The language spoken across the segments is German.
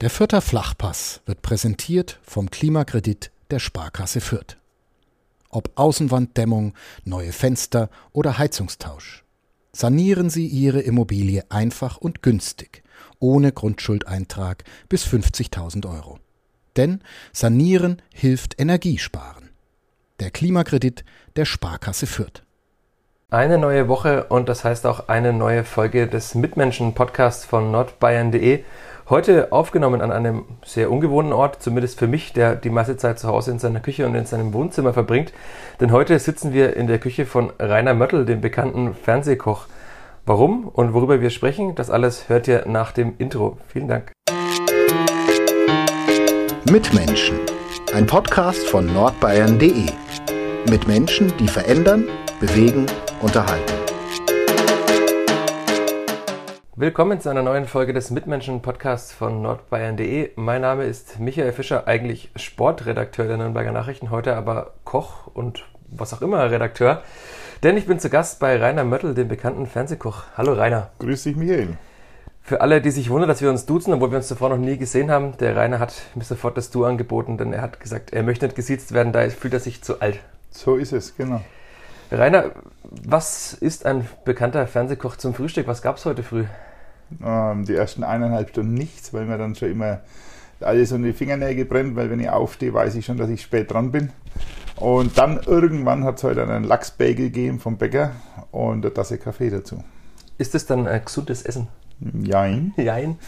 Der Fürther Flachpass wird präsentiert vom Klimakredit der Sparkasse Fürth. Ob Außenwanddämmung, neue Fenster oder Heizungstausch. Sanieren Sie Ihre Immobilie einfach und günstig, ohne Grundschuldeintrag bis 50.000 Euro. Denn Sanieren hilft Energiesparen. Der Klimakredit der Sparkasse Fürth. Eine neue Woche und das heißt auch eine neue Folge des Mitmenschen-Podcasts von nordbayern.de. Heute aufgenommen an einem sehr ungewohnten Ort, zumindest für mich, der die meiste Zeit zu Hause in seiner Küche und in seinem Wohnzimmer verbringt. Denn heute sitzen wir in der Küche von Rainer Möttl, dem bekannten Fernsehkoch. Warum und worüber wir sprechen, das alles hört ihr nach dem Intro. Vielen Dank. Mitmenschen, ein Podcast von nordbayern.de. Mit Menschen, die verändern, bewegen, unterhalten. Willkommen zu einer neuen Folge des Mitmenschen-Podcasts von nordbayern.de. Mein Name ist Michael Fischer, eigentlich Sportredakteur der Nürnberger Nachrichten, heute aber Koch und was auch immer Redakteur. Denn ich bin zu Gast bei Rainer Möttl, dem bekannten Fernsehkoch. Hallo Rainer. Grüß dich, Michael. Für alle, die sich wundern, dass wir uns duzen, obwohl wir uns zuvor noch nie gesehen haben, der Rainer hat mir sofort das Du angeboten, denn er hat gesagt, er möchte nicht gesiezt werden, da fühlt er sich zu alt. So ist es, genau. Rainer, was ist ein bekannter Fernsehkoch zum Frühstück? Was gab es heute früh? Ähm, die ersten eineinhalb Stunden nichts, weil mir dann schon immer alles um die Fingernägel brennt, weil wenn ich aufstehe, weiß ich schon, dass ich spät dran bin. Und dann irgendwann hat es heute einen Lachsbagel gegeben vom Bäcker und eine Tasse Kaffee dazu. Ist das dann ein gesundes Essen? Jein. Jein.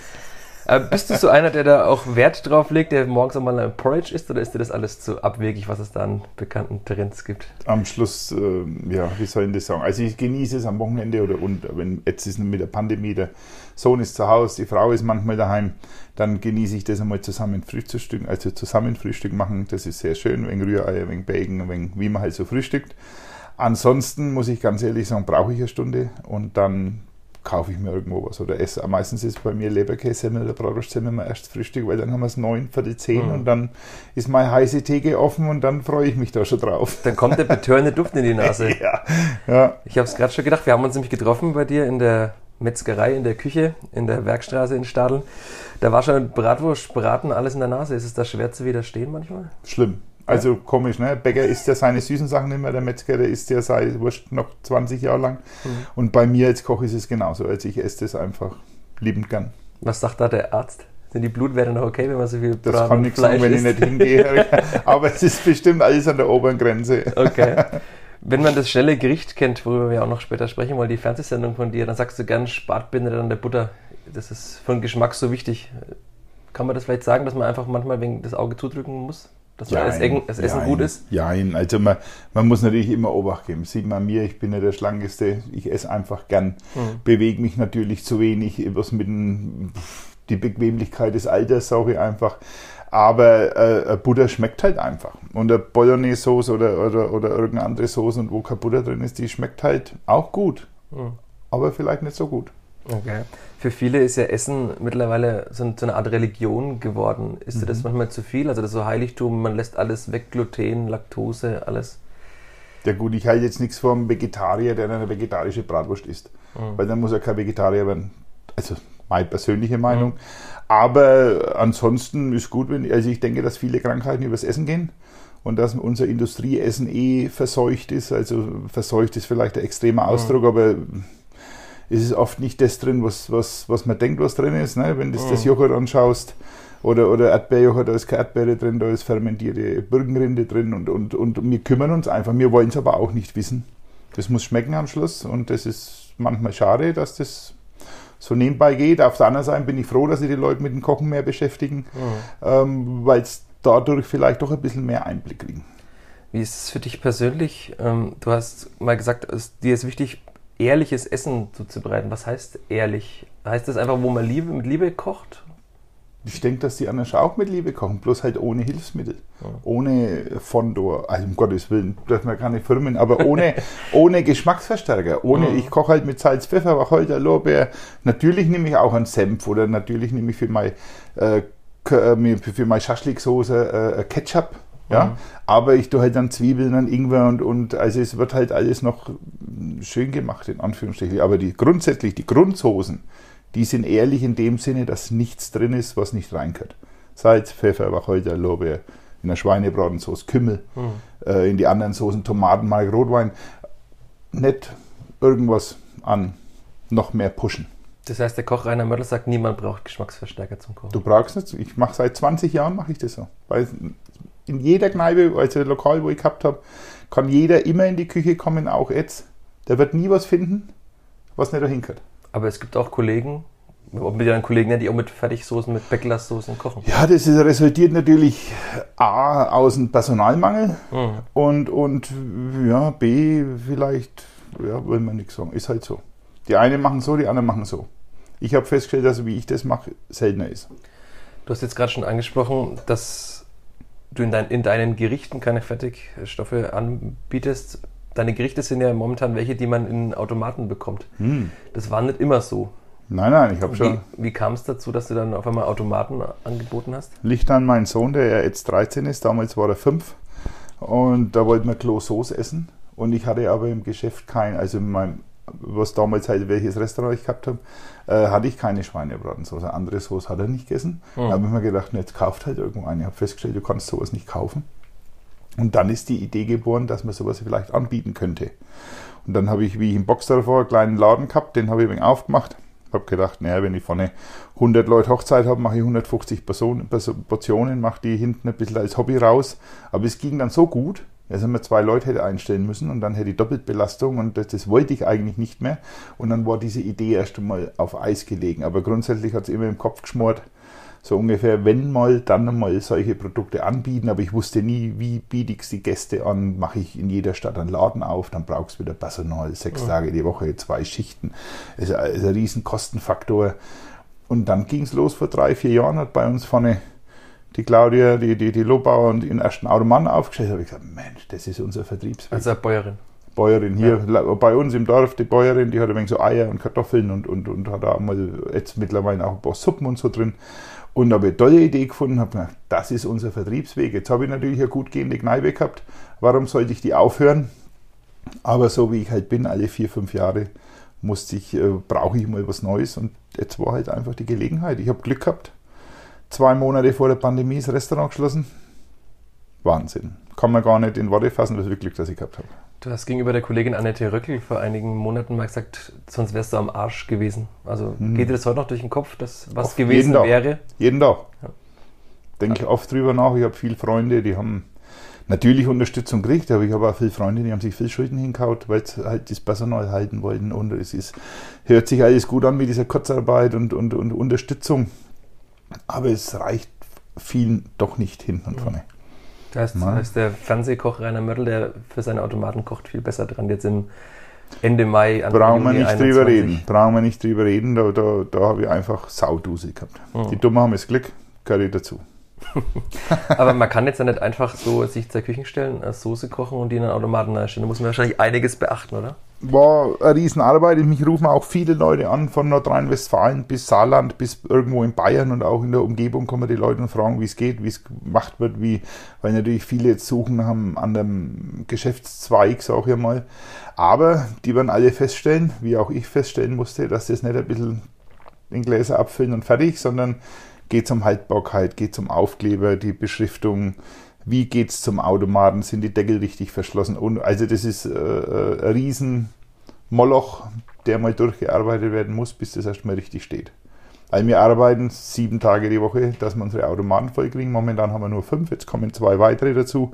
Äh, bist du so einer, der da auch Wert drauf legt, der morgens einmal ein Porridge isst, oder ist dir das alles zu abwegig, was es da an bekannten Trends gibt? Am Schluss, äh, ja, wie soll ich das sagen? Also ich genieße es am Wochenende oder und wenn jetzt ist mit der Pandemie, der Sohn ist zu Hause, die Frau ist manchmal daheim, dann genieße ich das einmal zusammen Frühstück, also zusammen Frühstück machen. Das ist sehr schön, wegen Rührei, wegen Bacon, wegen, wie man halt so frühstückt. Ansonsten muss ich ganz ehrlich sagen, brauche ich eine Stunde und dann kaufe ich mir irgendwo was oder esse. Meistens ist bei mir Leberkäse oder Bratwurstsemmel immer erst Frühstück, weil dann haben wir es neun, viertel zehn mhm. und dann ist meine heiße Theke offen und dann freue ich mich da schon drauf. Dann kommt der betörende Duft in die Nase. ja, ja. Ich habe es gerade schon gedacht, wir haben uns nämlich getroffen bei dir in der Metzgerei, in der Küche, in der Werkstraße in Stadeln. Da war schon Bratwurst, Braten, alles in der Nase. Ist es da schwer zu widerstehen manchmal? Schlimm. Also komisch, ne? Bäcker isst ja seine süßen Sachen nicht mehr, der Metzger, der isst ja seine Wurst noch 20 Jahre lang. Mhm. Und bei mir als Koch ist es genauso. Also ich esse das einfach liebend gern. Was sagt da der Arzt? Sind die Blutwerte noch okay, wenn man so viel Das Braten kann nichts sagen, wenn ich nicht hingehe. Aber es ist bestimmt alles an der oberen Grenze. Okay. Wenn man das schnelle Gericht kennt, worüber wir auch noch später sprechen wollen, die Fernsehsendung von dir, dann sagst du gern Spatbinde an der Butter. Das ist von Geschmack so wichtig. Kann man das vielleicht sagen, dass man einfach manchmal wegen das Auge zudrücken muss? Dass ja, das, Essen, das Essen gut ist? Ja, also man, man muss natürlich immer Obacht geben. Sieht man mir, ich bin ja der Schlankeste, ich esse einfach gern, mhm. bewege mich natürlich zu wenig, was mit dem, die Bequemlichkeit des Alters sage ich einfach. Aber äh, Butter schmeckt halt einfach. Und eine Bolognese-Sauce oder, oder, oder irgendeine andere Sauce, und wo kein Butter drin ist, die schmeckt halt auch gut. Mhm. Aber vielleicht nicht so gut. Okay. Für viele ist ja Essen mittlerweile so, eine Art Religion geworden. Ist mhm. dir das mhm. manchmal zu viel? Also das so Heiligtum, man lässt alles weg, Gluten, Laktose, alles. Ja gut, ich halte jetzt nichts vom Vegetarier, der eine vegetarische Bratwurst isst. Mhm. Weil dann muss er kein Vegetarier werden. Also meine persönliche Meinung. Mhm. Aber ansonsten ist gut, wenn, also ich denke, dass viele Krankheiten übers Essen gehen und dass unser Industrieessen eh verseucht ist. Also verseucht ist vielleicht ein extremer Ausdruck, mhm. Aber ist es oft nicht das drin, was, was, was man denkt, was drin ist. Ne? Wenn du mhm. das Joghurt anschaust oder, oder Erdbeerjoghurt, da ist keine Erdbeere drin, da ist fermentierte Birkenrinde drin und, und, und wir kümmern uns einfach. Wir wollen es aber auch nicht wissen. Das muss schmecken am Schluss und das ist manchmal schade, dass das so nebenbei geht. Auf der anderen Seite bin ich froh, dass sich die Leute mit dem Kochen mehr beschäftigen, mhm. ähm, weil es dadurch vielleicht doch ein bisschen mehr Einblick kriegen. Wie ist es für dich persönlich? Ähm, du hast mal gesagt, dir ist wichtig, ehrliches Essen zuzubereiten. Was heißt ehrlich? Heißt das einfach, wo man Liebe, mit Liebe kocht? Ich denke, dass die anderen auch mit Liebe kochen, bloß halt ohne Hilfsmittel. Ja. Ohne Fondor, also um Gottes Willen, dass man keine Firmen, aber ohne, ohne Geschmacksverstärker. Ohne, mhm. ich koche halt mit Salz, Pfeffer, Wacholder, Lorbeer. Natürlich nehme ich auch einen Senf oder natürlich nehme ich für mein, äh, äh für meine Schaschliksoße äh, Ketchup ja? Mhm. Aber ich tue halt dann Zwiebeln, dann Ingwer und, und also es wird halt alles noch schön gemacht, in Anführungsstrichen. Aber die grundsätzlich, die Grundsoßen, die sind ehrlich in dem Sinne, dass nichts drin ist, was nicht reingehört. Salz, Pfeffer, Wacholder, Lorbeer, in der Schweinebrotensauce Kümmel, mhm. äh, in die anderen Soßen Tomaten, Mark, Rotwein. Nicht irgendwas an noch mehr pushen. Das heißt, der Koch Rainer Mörtel sagt, niemand braucht Geschmacksverstärker zum Kochen. Du brauchst nicht. Ich mache seit 20 Jahren mache ich das so. Weil in jeder Kneipe, also Lokal, wo ich gehabt habe, kann jeder immer in die Küche kommen, auch jetzt. Der wird nie was finden, was nicht dahin gehört. Aber es gibt auch Kollegen, ob mit ihren Kollegen, die auch mit Fertigsoßen, mit Backlasssoßen kochen. Ja, das ist, resultiert natürlich A aus dem Personalmangel mhm. und, und ja, B vielleicht, ja, will man nichts sagen, ist halt so. Die einen machen so, die anderen machen so. Ich habe festgestellt, dass wie ich das mache, seltener ist. Du hast jetzt gerade schon angesprochen, dass du in, dein, in deinen Gerichten keine Fertigstoffe anbietest. Deine Gerichte sind ja momentan welche, die man in Automaten bekommt. Hm. Das war nicht immer so. Nein, nein, ich habe schon. Wie, wie kam es dazu, dass du dann auf einmal Automaten angeboten hast? Liegt an meinen Sohn, der jetzt 13 ist, damals war er 5. Und da wollten wir Klo Soße essen. Und ich hatte aber im Geschäft kein, also in meinem, was damals halt welches Restaurant ich gehabt habe, äh, hatte ich keine Schweinebratensoße. Andere Soße hat er nicht gegessen. Mhm. Da habe ich mir gedacht, jetzt kauft halt irgendwo eine. Ich habe festgestellt, du kannst sowas nicht kaufen. Und dann ist die Idee geboren, dass man sowas vielleicht anbieten könnte. Und dann habe ich, wie ich im Boxer vor, einen kleinen Laden gehabt, den habe ich wenig aufgemacht habe gedacht, naja, wenn ich vorne 100 Leute Hochzeit habe, mache ich 150 Personen, Portionen, mache die hinten ein bisschen als Hobby raus. Aber es ging dann so gut, dass man zwei Leute hätte einstellen müssen und dann hätte ich Doppelbelastung und das, das, wollte ich eigentlich nicht mehr. Und dann war diese Idee erst einmal auf Eis gelegen. Aber grundsätzlich hat es immer im Kopf geschmort, so ungefähr, wenn mal, dann mal solche Produkte anbieten, aber ich wusste nie, wie biete ich die Gäste an, mache ich in jeder Stadt einen Laden auf, dann brauchst du wieder Personal, sechs ja. Tage die Woche, zwei Schichten, das ist ein, ist ein riesen Kostenfaktor. Und dann ging es los vor drei, vier Jahren, hat bei uns vorne die Claudia, die, die, die Lobauer und den ersten Automann aufgestellt, habe ich gesagt, Mensch, das ist unser Vertriebsweg. Also eine Bäuerin. Bäuerin hier, ja. bei uns im Dorf, die Bäuerin, die hat ein wenig so Eier und Kartoffeln und, und, und hat da mal jetzt mittlerweile auch ein paar Suppen und so drin. Und da habe ich eine tolle Idee gefunden, habe gedacht, das ist unser Vertriebsweg. Jetzt habe ich natürlich eine gut gehende Kneipe gehabt. Warum sollte ich die aufhören? Aber so wie ich halt bin, alle vier, fünf Jahre musste ich, äh, brauche ich mal was Neues. Und jetzt war halt einfach die Gelegenheit. Ich habe Glück gehabt. Zwei Monate vor der Pandemie ist das Restaurant geschlossen. Wahnsinn. Kann man gar nicht in Worte fassen, was für Glück, das ich gehabt habe. Du hast gegenüber der Kollegin Annette Röckel vor einigen Monaten mal gesagt, sonst wärst du am Arsch gewesen. Also hm. geht dir das heute noch durch den Kopf, dass was Auf gewesen jeden wäre? Jeden Tag. Ja. Denke ich oft drüber nach. Ich habe viele Freunde, die haben natürlich Unterstützung gekriegt, aber ich habe auch viele Freunde, die haben sich viel Schulden hingehaut, weil sie halt das Personal halten wollten. Und es ist, hört sich alles gut an mit dieser Kurzarbeit und, und, und Unterstützung. Aber es reicht vielen doch nicht hinten und vorne. Da ist, ist der Fernsehkoch Rainer Mörtel, der für seine Automaten kocht, viel besser dran. Jetzt im Ende Mai. Anfang Brauchen wir nicht 21. drüber reden. Brauchen wir nicht drüber reden. Da, da, da habe ich einfach Saudusel gehabt. Mhm. Die Dummen haben das Glück, gehört dazu. Aber man kann jetzt ja nicht einfach so sich zur Küche stellen, eine Soße kochen und die in einen Automaten einstellen. Da muss man wahrscheinlich einiges beachten, oder? War eine Riesenarbeit. Mich rufen auch viele Leute an, von Nordrhein-Westfalen bis Saarland, bis irgendwo in Bayern und auch in der Umgebung kommen die Leute und fragen, wie es geht, wie es gemacht wird, wie, weil natürlich viele jetzt suchen haben an dem Geschäftszweig, sag ich mal. Aber die werden alle feststellen, wie auch ich feststellen musste, dass das nicht ein bisschen in Gläser abfüllen und fertig, sondern geht es um Haltbarkeit, geht es um Aufkleber, die Beschriftung, wie geht es zum Automaten, sind die Deckel richtig verschlossen. Und also das ist äh, äh, ein riesen Moloch, der mal durchgearbeitet werden muss, bis das erstmal richtig steht. Also wir arbeiten sieben Tage die Woche, dass wir unsere Automaten vollkriegen. Momentan haben wir nur fünf, jetzt kommen zwei weitere dazu.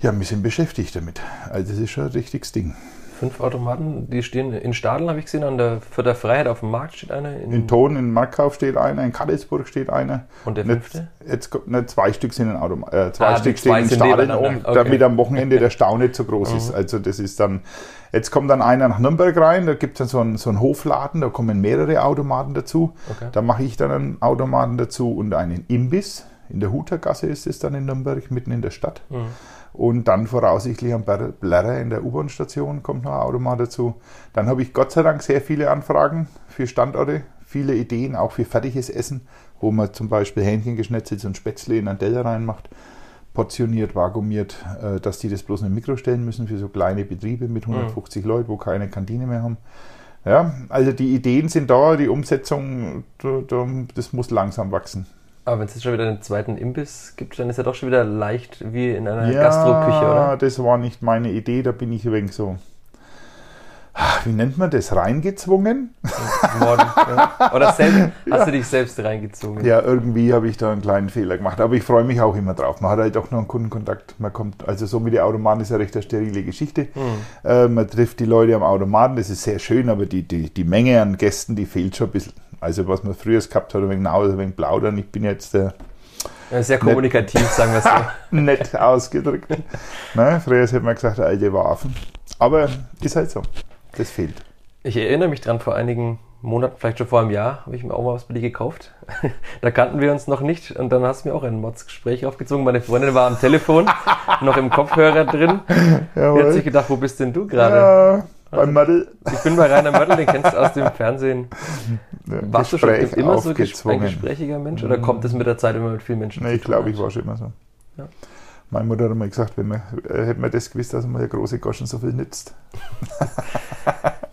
Ja, wir sind beschäftigt damit. Also das ist schon ein richtiges Ding. Fünf Automaten, die stehen in Stadeln, habe ich gesehen, an der Vierter Freiheit auf dem Markt steht einer. In, in Thon, in Markkauf steht einer, in Kadelsburg steht einer. Und der fünfte? Jetzt, nicht, zwei Stück sind in Automat, äh, zwei ah, Stück stehen in Stadeln um, okay. damit am Wochenende der Stau nicht so groß ist. Mhm. Also das ist dann, jetzt kommt dann einer nach Nürnberg rein, da gibt es dann so einen, so einen Hofladen, da kommen mehrere Automaten dazu. Okay. Da mache ich dann einen Automaten dazu und einen Imbiss. In der Hutergasse ist es dann in Nürnberg, mitten in der Stadt. Mhm. Und dann voraussichtlich am Blätter in der U-Bahn-Station kommt noch ein Automat dazu. Dann habe ich Gott sei Dank sehr viele Anfragen für Standorte, viele Ideen, auch für fertiges Essen, wo man zum Beispiel Hähnchen geschnetzelt und Spätzle in einen Teller reinmacht, portioniert, vakuumiert, äh, dass die das bloß in ein Mikro stellen müssen für so kleine Betriebe mit 150 mhm. Leuten, wo keine Kantine mehr haben. Ja, also die Ideen sind da, die Umsetzung, da, da, das muss langsam wachsen. Aber wenn es jetzt schon wieder einen zweiten Imbiss gibt, dann ist er doch schon wieder leicht wie in einer Ja, Gastroküche, oder? das war nicht meine Idee, da bin ich ein wenig so, ah, wie nennt man das, reingezwungen? Worden, ja. Oder selbst, hast du dich selbst reingezogen? Ja, irgendwie habe ich da einen kleinen Fehler gemacht, aber ich freue mich auch immer drauf. Man hat halt auch noch einen Kundenkontakt, man kommt, also so mit den Automaten ist ja recht eine sterile Geschichte. Hm. Äh, man trifft die Leute am Automaten, das ist sehr schön, aber die, die, die Menge an Gästen, die fehlt schon ein bisschen. Also was man früher gehabt hat, ein wenig Nause, ein wenig plaudern, ich bin jetzt äh, Ja, Sehr kommunikativ, sagen wir es so. nett ausgedrückt. ne? Früher hätte man gesagt, alte Waffen. Aber ist halt so. Das fehlt. Ich erinnere mich dran, vor einigen Monaten, vielleicht schon vor einem Jahr, habe ich mir auch mal was bei dir gekauft. da kannten wir uns noch nicht und dann hast du mir auch ein Mods-Gespräch aufgezogen. Meine Freundin war am Telefon, noch im Kopfhörer drin. Die hat sich gedacht, wo bist denn du gerade? Ja, beim Madel. Ich bin bei Rainer Mörtel, den kennst du aus dem Fernsehen. Warst du schon immer so ein gesprächiger Mensch oder kommt es mit der Zeit, wenn man mit vielen Menschen Nee, ich glaube, ich war schon immer so. Ja. Meine Mutter hat mal gesagt, wenn man, äh, hätte man das gewusst, dass man der große Goschen so viel nützt.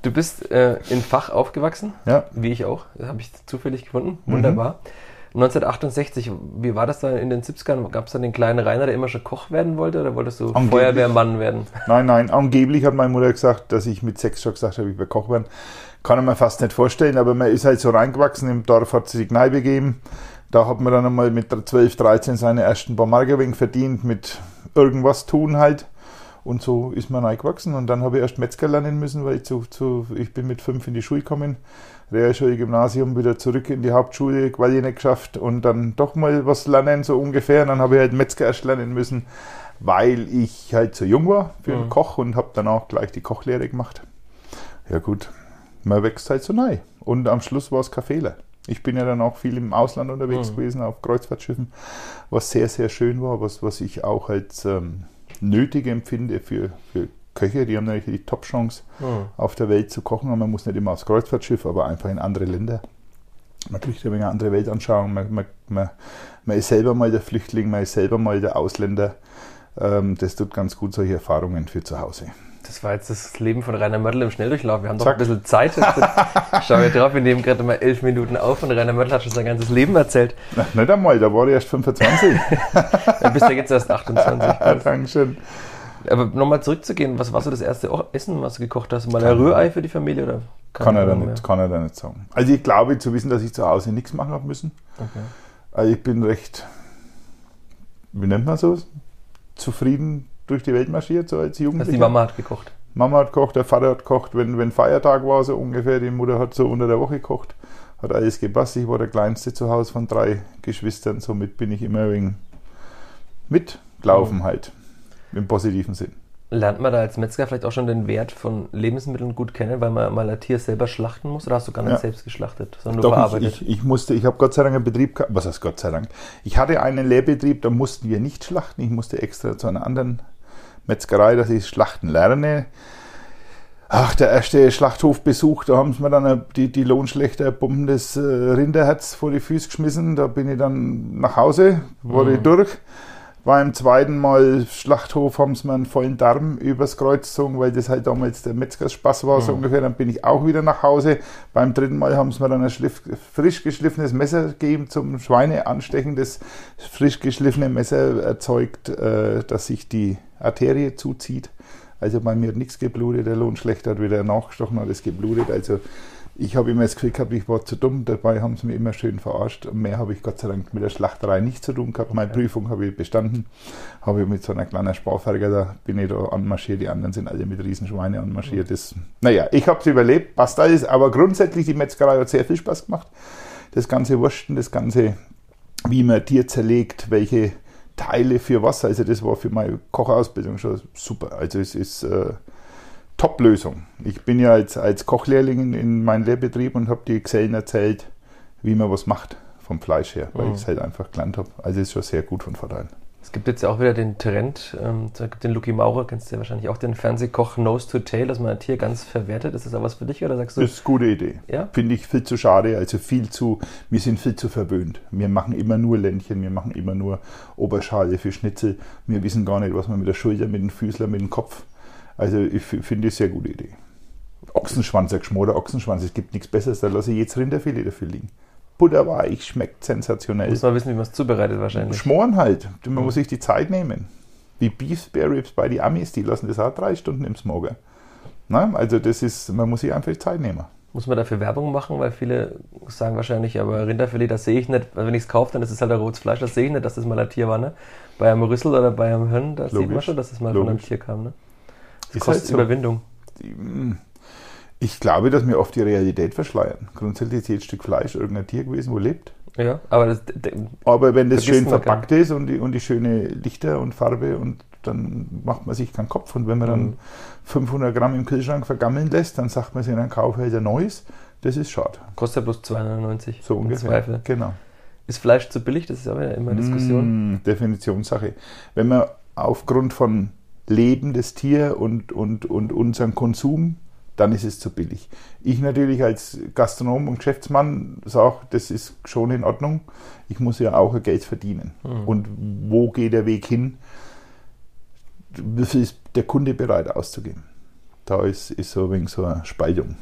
Du bist äh, in Fach aufgewachsen, Ja. wie ich auch. Das habe ich zufällig gefunden. Mhm. Wunderbar. 1968, wie war das da in den 70ern? Gab es da den kleinen Rainer, der immer schon Koch werden wollte oder wolltest du Angeblich. Feuerwehrmann werden? Nein, nein, angeblich hat meine Mutter gesagt, dass ich mit sechs schon gesagt habe, ich will Koch werden. Kann ich mir fast nicht vorstellen, aber man ist halt so reingewachsen. Im Dorf hat sie die Kneipe gegeben. Da hat man dann einmal mit 12, 13 seine ersten paar Mark ein wenig verdient mit irgendwas tun halt. Und so ist man reingewachsen. Und dann habe ich erst Metzger lernen müssen, weil ich zu, zu ich bin mit fünf in die Schule gekommen. Realschule, Gymnasium, wieder zurück in die Hauptschule, Quali nicht geschafft und dann doch mal was lernen, so ungefähr. Und dann habe ich halt Metzger erst lernen müssen, weil ich halt zu jung war für einen Mhm. Koch und habe dann auch gleich die Kochlehre gemacht. Ja gut, man wächst halt so neu. Und am Schluss war es kein Fehler. Ich bin ja dann auch viel im Ausland unterwegs Mhm. gewesen, auf Kreuzfahrtschiffen, was sehr, sehr schön war, was, was ich auch als ähm, nötig empfinde für, für Köche. Die haben natürlich die Top-Chance, Hm. auf der Welt zu kochen. Und man muss nicht immer aufs Kreuzfahrtschiff, aber einfach in andere Länder. Man kriegt ein wenig eine andere Weltanschauung. Man, man, man, man ist selber mal der Flüchtling, man ist selber mal der Ausländer. Ähm, das tut ganz gut, solche Erfahrungen für zu Hause. Das war jetzt das Leben von Rainer Mörtel im Schnelldurchlauf. Wir haben doch Zack. ein bisschen Zeit. Schau hier drauf, wir nehmen gerade mal elf Minuten auf und Rainer Mörtel hat schon sein ganzes Leben erzählt. Na, nicht einmal, da war ich erst 25. Ja, bis da jetzt erst 28. Dankeschön. Aber nochmal zurückzugehen, was war so das erste Essen, was du gekocht hast? Mal ein Rührei für die Familie oder? Kann er, da nicht, kann er da nicht sagen. Also ich glaube zu wissen, dass ich zu Hause nichts machen habe müssen. Okay. Also ich bin recht, wie nennt man so, zufrieden durch die Welt marschiert, so als Also Jugendlicher. die Mama hat gekocht. Mama hat gekocht, der Vater hat gekocht, wenn, wenn Feiertag war, so ungefähr. Die Mutter hat so unter der Woche gekocht, hat alles gepasst. Ich war der Kleinste zu Hause von drei Geschwistern, somit bin ich immer ein wenig mitgelaufen Mhm. halt. Im positiven Sinn. Lernt man da als Metzger vielleicht auch schon den Wert von Lebensmitteln gut kennen, weil man mal ein Tier selber schlachten muss? Oder hast du gar nicht Ja. selbst geschlachtet, sondern nur Doch, verarbeitet? ich, ich, ich musste, ich habe Gott sei Dank einen Betrieb gehabt, was heißt Gott sei Dank? Ich hatte einen Lehrbetrieb, da mussten wir nicht schlachten. Ich musste extra zu einer anderen Metzgerei, dass ich schlachten lerne. Ach, der erste Schlachthofbesuch, da haben sie mir dann die, die Lohnschlechter pumpendes äh, Rinderherz vor die Füße geschmissen. Da bin ich dann nach Hause, war ich durch. Beim zweiten Mal Schlachthof haben sie mir einen vollen Darm übers Kreuz gezogen, weil das halt damals der Metzgerspaß war, so Mhm. ungefähr. Dann bin ich auch wieder nach Hause. Beim dritten Mal haben sie mir dann ein schliff, frisch geschliffenes Messer gegeben zum Schweine anstechen. Das frisch geschliffene Messer erzeugt, äh, dass sich die Arterie zuzieht. Also bei mir hat nichts geblutet, der Lohnschlechter hat wieder nachgestochen, hat es geblutet. Also ich habe immer das Gefühl gehabt, ich war zu dumm, dabei haben sie mich immer schön verarscht. Und mehr habe ich Gott sei Dank mit der Schlachterei nicht zu tun gehabt. Meine Prüfung habe ich bestanden, habe ich mit so einer kleinen Sparferger, da bin ich da anmarschiert, die anderen sind alle mit Riesenschweine anmarschiert. Das, naja, ich habe es überlebt, passt alles, aber grundsätzlich die Metzgerei hat sehr viel Spaß gemacht. Das ganze Wursten, das ganze, wie man Tier zerlegt, welche Teile für was. Also das war für meine Kochausbildung schon super. Also es ist äh, Top-Lösung. Ich bin ja als, als Kochlehrling in, in meinem Lehrbetrieb und habe die Gesellen erzählt, wie man was macht vom Fleisch her, weil Mhm. ich es halt einfach gelernt habe. Also es ist schon sehr gut von Vorteil. Es gibt jetzt ja auch wieder den Trend, ähm, es gibt den Lucky Maurer, kennst du ja wahrscheinlich auch, den Fernsehkoch Nose to Tail, dass man ein Tier ganz verwertet. Ist das auch was für dich oder sagst du? Das ist eine gute Idee. ja? Finde ich viel zu schade, also viel zu, wir sind viel zu verwöhnt. Wir machen immer nur Ländchen, wir machen immer nur Oberschale für Schnitzel. Wir wissen gar nicht, was man mit der Schulter, mit den Füßler, mit dem Kopf. Also ich finde es sehr gute Idee. Ochsenschwanz, ein geschmorter Ochsenschwanz, es gibt nichts Besseres, da lasse ich jetzt Rinderfilet dafür liegen. Butterweich, schmeckt sensationell. Muss man wissen, wie man es zubereitet wahrscheinlich. Schmoren halt, man muss sich die Zeit nehmen. Wie Beef Spare Ribs bei die Amis, die lassen das auch drei Stunden im Smoker. Na, also das ist, man muss sich einfach die Zeit nehmen. Muss man dafür Werbung machen? Weil viele sagen wahrscheinlich, aber Rinderfilet, das sehe ich nicht. Wenn ich es kaufe, dann ist es halt ein rotes Fleisch, das sehe ich nicht, dass das mal ein Tier war. Ne? Bei einem Rüssel oder bei einem Hirn, da sieht man schon, dass es mal Logisch. von einem Tier kam. Ne? Ist kostet halt so. Überwindung. Hm, ich glaube, dass wir oft die Realität verschleiern. Grundsätzlich ist jedes Stück Fleisch irgendein Tier gewesen, wo lebt. Ja, aber, das, aber wenn das schön verpackt ist und die, und die schöne Lichter und Farbe und dann macht man sich keinen Kopf. Und wenn man dann mhm. 500 Gramm im Kühlschrank vergammeln lässt, dann sagt man sich, dann kaufe ich ein neues. Das ist schade. Kostet bloß 2,99. So ungefähr. Zweifel. Genau. Ist Fleisch zu billig? Das ist aber immer eine Diskussion. Mm, Definitionssache. Wenn man aufgrund von Leben des Tier und, und, und unseren Konsum, dann ist es zu billig. Ich natürlich als Gastronom und Geschäftsmann sage, das ist schon in Ordnung. Ich muss ja auch Geld verdienen. Mhm. Und wo geht der Weg hin? wie viel ist der Kunde bereit auszugeben? Da ist, ist so ein wenig so eine Spaltung.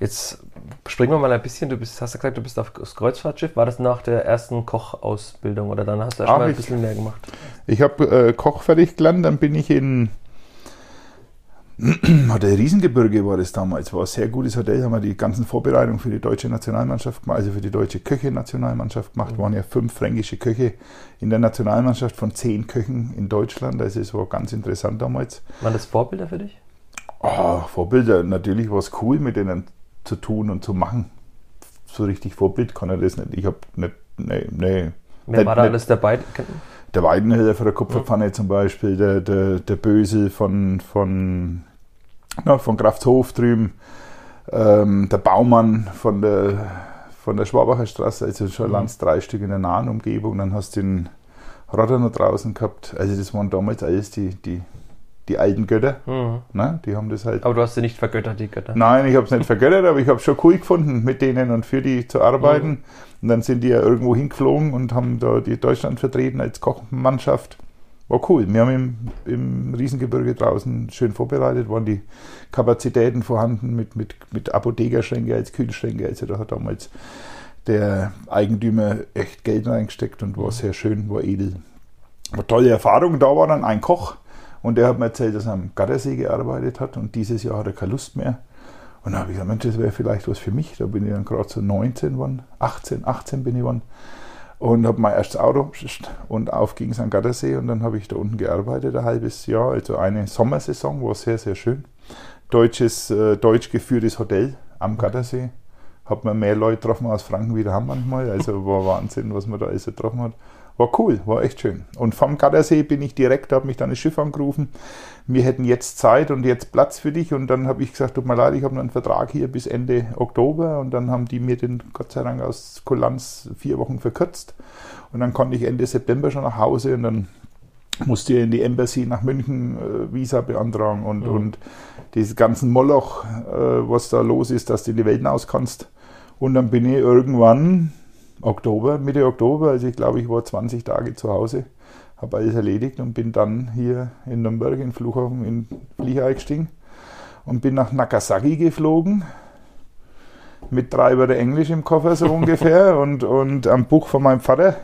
Jetzt springen wir mal ein bisschen. Du bist, hast ja gesagt, du bist auf das Kreuzfahrtschiff. War das nach der ersten Kochausbildung oder dann hast du schon mal ein bisschen mehr gemacht? Ich habe äh, Koch fertig gelernt, dann bin ich in Hotel Riesengebirge war das damals, war ein sehr gutes Hotel, haben wir die ganzen Vorbereitungen für die deutsche Nationalmannschaft gemacht, also für die deutsche Köche-Nationalmannschaft gemacht, mhm. waren ja fünf fränkische Köche in der Nationalmannschaft von zehn Köchen in Deutschland, also es war ganz interessant damals. Waren das Vorbilder für dich? Oh, Vorbilder, natürlich war es cool, mit denen zu tun und zu machen. So richtig Vorbild kann er das nicht. Ich habe nicht, nee, nee. Wer nicht, war da alles dabei? der Weidenhöher von der Kupferpfanne zum Beispiel, der, der, der Böse von, von, na, von Kraftshof drüben, ähm, der Baumann von der, von der Schwabacher Straße, also schon mhm. drei Stück in der nahen Umgebung. Dann hast du den Rotter noch draußen gehabt. Also das waren damals alles die, die, die alten Götter. Mhm. Ne? Die haben das halt. Aber du hast sie nicht vergöttert, die Götter. Nein, ich habe es nicht vergöttert, aber ich habe es schon cool gefunden, mit denen und für die zu arbeiten. Mhm. Und dann sind die ja irgendwo hingeflogen und haben da die Deutschland vertreten als Kochmannschaft. War cool. Wir haben im, im Riesengebirge draußen schön vorbereitet, waren die Kapazitäten vorhanden mit, mit, mit Apothekerschränke als Kühlschränke. Also da hat damals der Eigentümer echt Geld reingesteckt und war sehr schön, war edel. War tolle Erfahrung. Da war dann ein Koch und der hat mir erzählt, dass er am Gattersee gearbeitet hat und dieses Jahr hat er keine Lust mehr. Und dann habe ich gesagt, Mensch, das wäre vielleicht was für mich. Da bin ich dann gerade so 19 geworden, 18, 18 bin ich geworden. Und habe mein erstes Auto und auf ging es an Gattersee und dann habe ich da unten gearbeitet, ein halbes Jahr. Also eine Sommersaison war sehr, sehr schön. Deutsches, äh, deutsch geführtes Hotel am Gattersee. Hat man mehr Leute getroffen aus Franken wie haben manchmal. Also war Wahnsinn, was man da alles getroffen hat. War cool, war echt schön. Und vom Gattersee bin ich direkt, habe mich dann das Schiff angerufen. Wir hätten jetzt Zeit und jetzt Platz für dich. Und dann habe ich gesagt, tut mir leid, ich habe noch einen Vertrag hier bis Ende Oktober. Und dann haben die mir den Gott sei Dank aus Kulanz vier Wochen verkürzt. Und dann konnte ich Ende September schon nach Hause und dann musste ich in die Embassy nach München äh, Visa beantragen und, mhm. und dieses ganzen Moloch, äh, was da los ist, dass du in die Welt hinaus kannst. Und dann bin ich irgendwann Oktober, Mitte Oktober, also ich glaube, ich war 20 Tage zu Hause, habe alles erledigt und bin dann hier in Nürnberg in Flughafen in Flieger eingestiegen und bin nach Nagasaki geflogen mit drei Wörter Englisch im Koffer so ungefähr und, und am Buch von meinem Vater.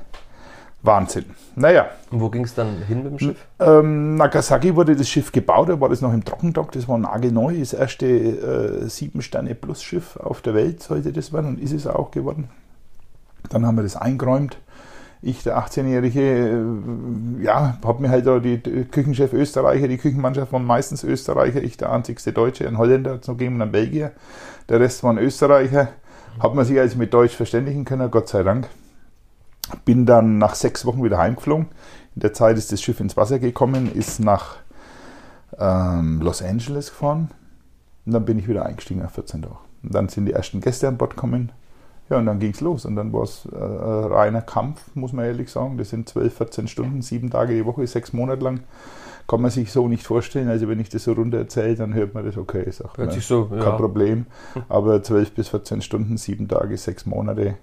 Wahnsinn. Naja. Und wo ging es dann hin mit dem Schiff? Ähm, Nagasaki wurde das Schiff gebaut, da war das noch im Trockendock, das war nagelneu, das erste äh, sieben Sterne Plus Schiff auf der Welt sollte das werden und ist es auch geworden. Dann haben wir das eingeräumt. Ich, der 18-Jährige, äh, ja, habe mir halt da die, Küchenchef Österreicher, die Küchenmannschaft waren meistens Österreicher, ich der einzigste Deutsche, ein Holländer zu geben und ein Belgier. Der Rest waren Österreicher. Hat man sich also mit Deutsch verständigen können, Gott sei Dank. Bin dann nach sechs Wochen wieder heimgeflogen. In der Zeit ist das Schiff ins Wasser gekommen, ist nach ähm, Los Angeles gefahren. Und dann bin ich wieder eingestiegen nach 14 Tagen. Und dann sind die ersten Gäste an Bord gekommen. Ja, und dann ging es los. Und dann war es äh, reiner Kampf, muss man ehrlich sagen. Das sind 12, 14 Stunden, sieben Tage die Woche, sechs Monate lang. Kann man sich so nicht vorstellen. Also, wenn ich das so runter erzähle, dann hört man das, okay, ist auch ne, so, kein ja. Problem. Aber 12 bis 14 Stunden, sieben Tage, sechs Monate,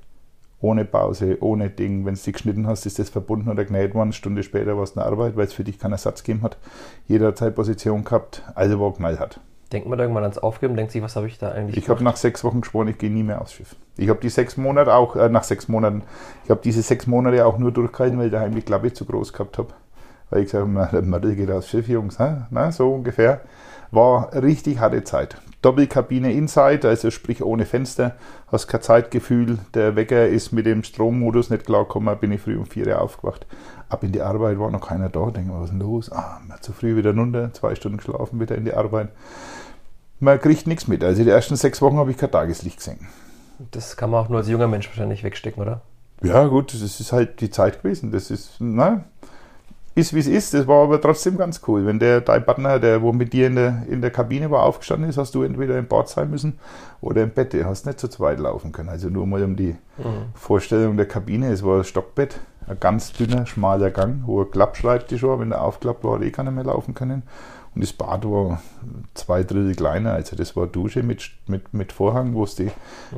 ohne Pause, ohne Ding. Wenn du die geschnitten hast, ist das verbunden oder genäht worden. Eine Stunde später war es eine Arbeit, weil es für dich keinen Ersatz gegeben hat. Jeder hat seine Position gehabt. Also war knallhart. Denkt man da irgendwann ans Aufgeben, denkt sich, was habe ich da eigentlich Ich habe nach sechs Wochen geschworen, ich gehe nie mehr aufs Schiff. Ich habe die sechs Monate auch, äh, nach sechs Monaten, ich habe diese sechs Monate auch nur durchgehalten, weil ich daheim die Klappe zu groß gehabt habe. Weil ich gesagt habe, der Mörder geht aufs Schiff, Jungs, ne? Na, so ungefähr. War richtig harte Zeit. Doppelkabine Inside, also sprich ohne Fenster, hast kein Zeitgefühl. Der Wecker ist mit dem Strommodus nicht klargekommen, bin ich früh um vier Uhr aufgewacht. Ab in die Arbeit war noch keiner da. Denke mal, was ist denn los? Ah, zu früh wieder runter, zwei Stunden geschlafen, wieder in die Arbeit. Man kriegt nichts mit. Also die ersten sechs Wochen habe ich kein Tageslicht gesehen. Das kann man auch nur als junger Mensch wahrscheinlich wegstecken, oder? Ja, gut, das ist halt die Zeit gewesen. Das ist, na, ist wie es ist. Das war aber trotzdem ganz cool. Wenn der dein Partner, der wo mit dir in der, in der Kabine war, aufgestanden ist, hast du entweder im Bad sein müssen oder im Bett. Du hast nicht zu zweit laufen können. Also nur mal um die mhm. Vorstellung der Kabine. Es war ein Stockbett, ein ganz dünner, schmaler Gang, ein Klappschreibtisch war. Wenn der aufklappt war, hat eh keiner mehr laufen können. Und das Bad war zwei Drittel kleiner. Also das war Dusche mit, mit, mit Vorhang, wo du, mhm.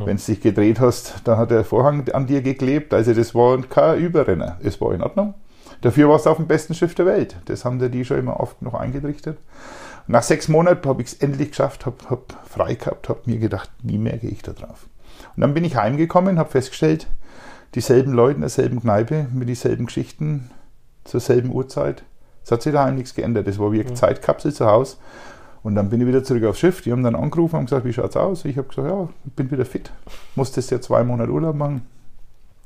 wenn du dich gedreht hast, da hat der Vorhang an dir geklebt. Also das war kein Überrenner. Es war in Ordnung. Dafür war es auf dem besten Schiff der Welt. Das haben die schon immer oft noch eingerichtet. Und nach sechs Monaten habe ich es endlich geschafft, habe hab frei gehabt, habe mir gedacht, nie mehr gehe ich da drauf. Und dann bin ich heimgekommen, habe festgestellt, dieselben Leute in derselben Kneipe mit dieselben Geschichten zur selben Uhrzeit. Es hat sich daheim nichts geändert. Das war wie eine mhm. Zeitkapsel zu Hause. Und dann bin ich wieder zurück aufs Schiff. Die haben dann angerufen und gesagt, wie schaut's aus? Ich habe gesagt, ja, ich bin wieder fit. Musste jetzt ja zwei Monate Urlaub machen.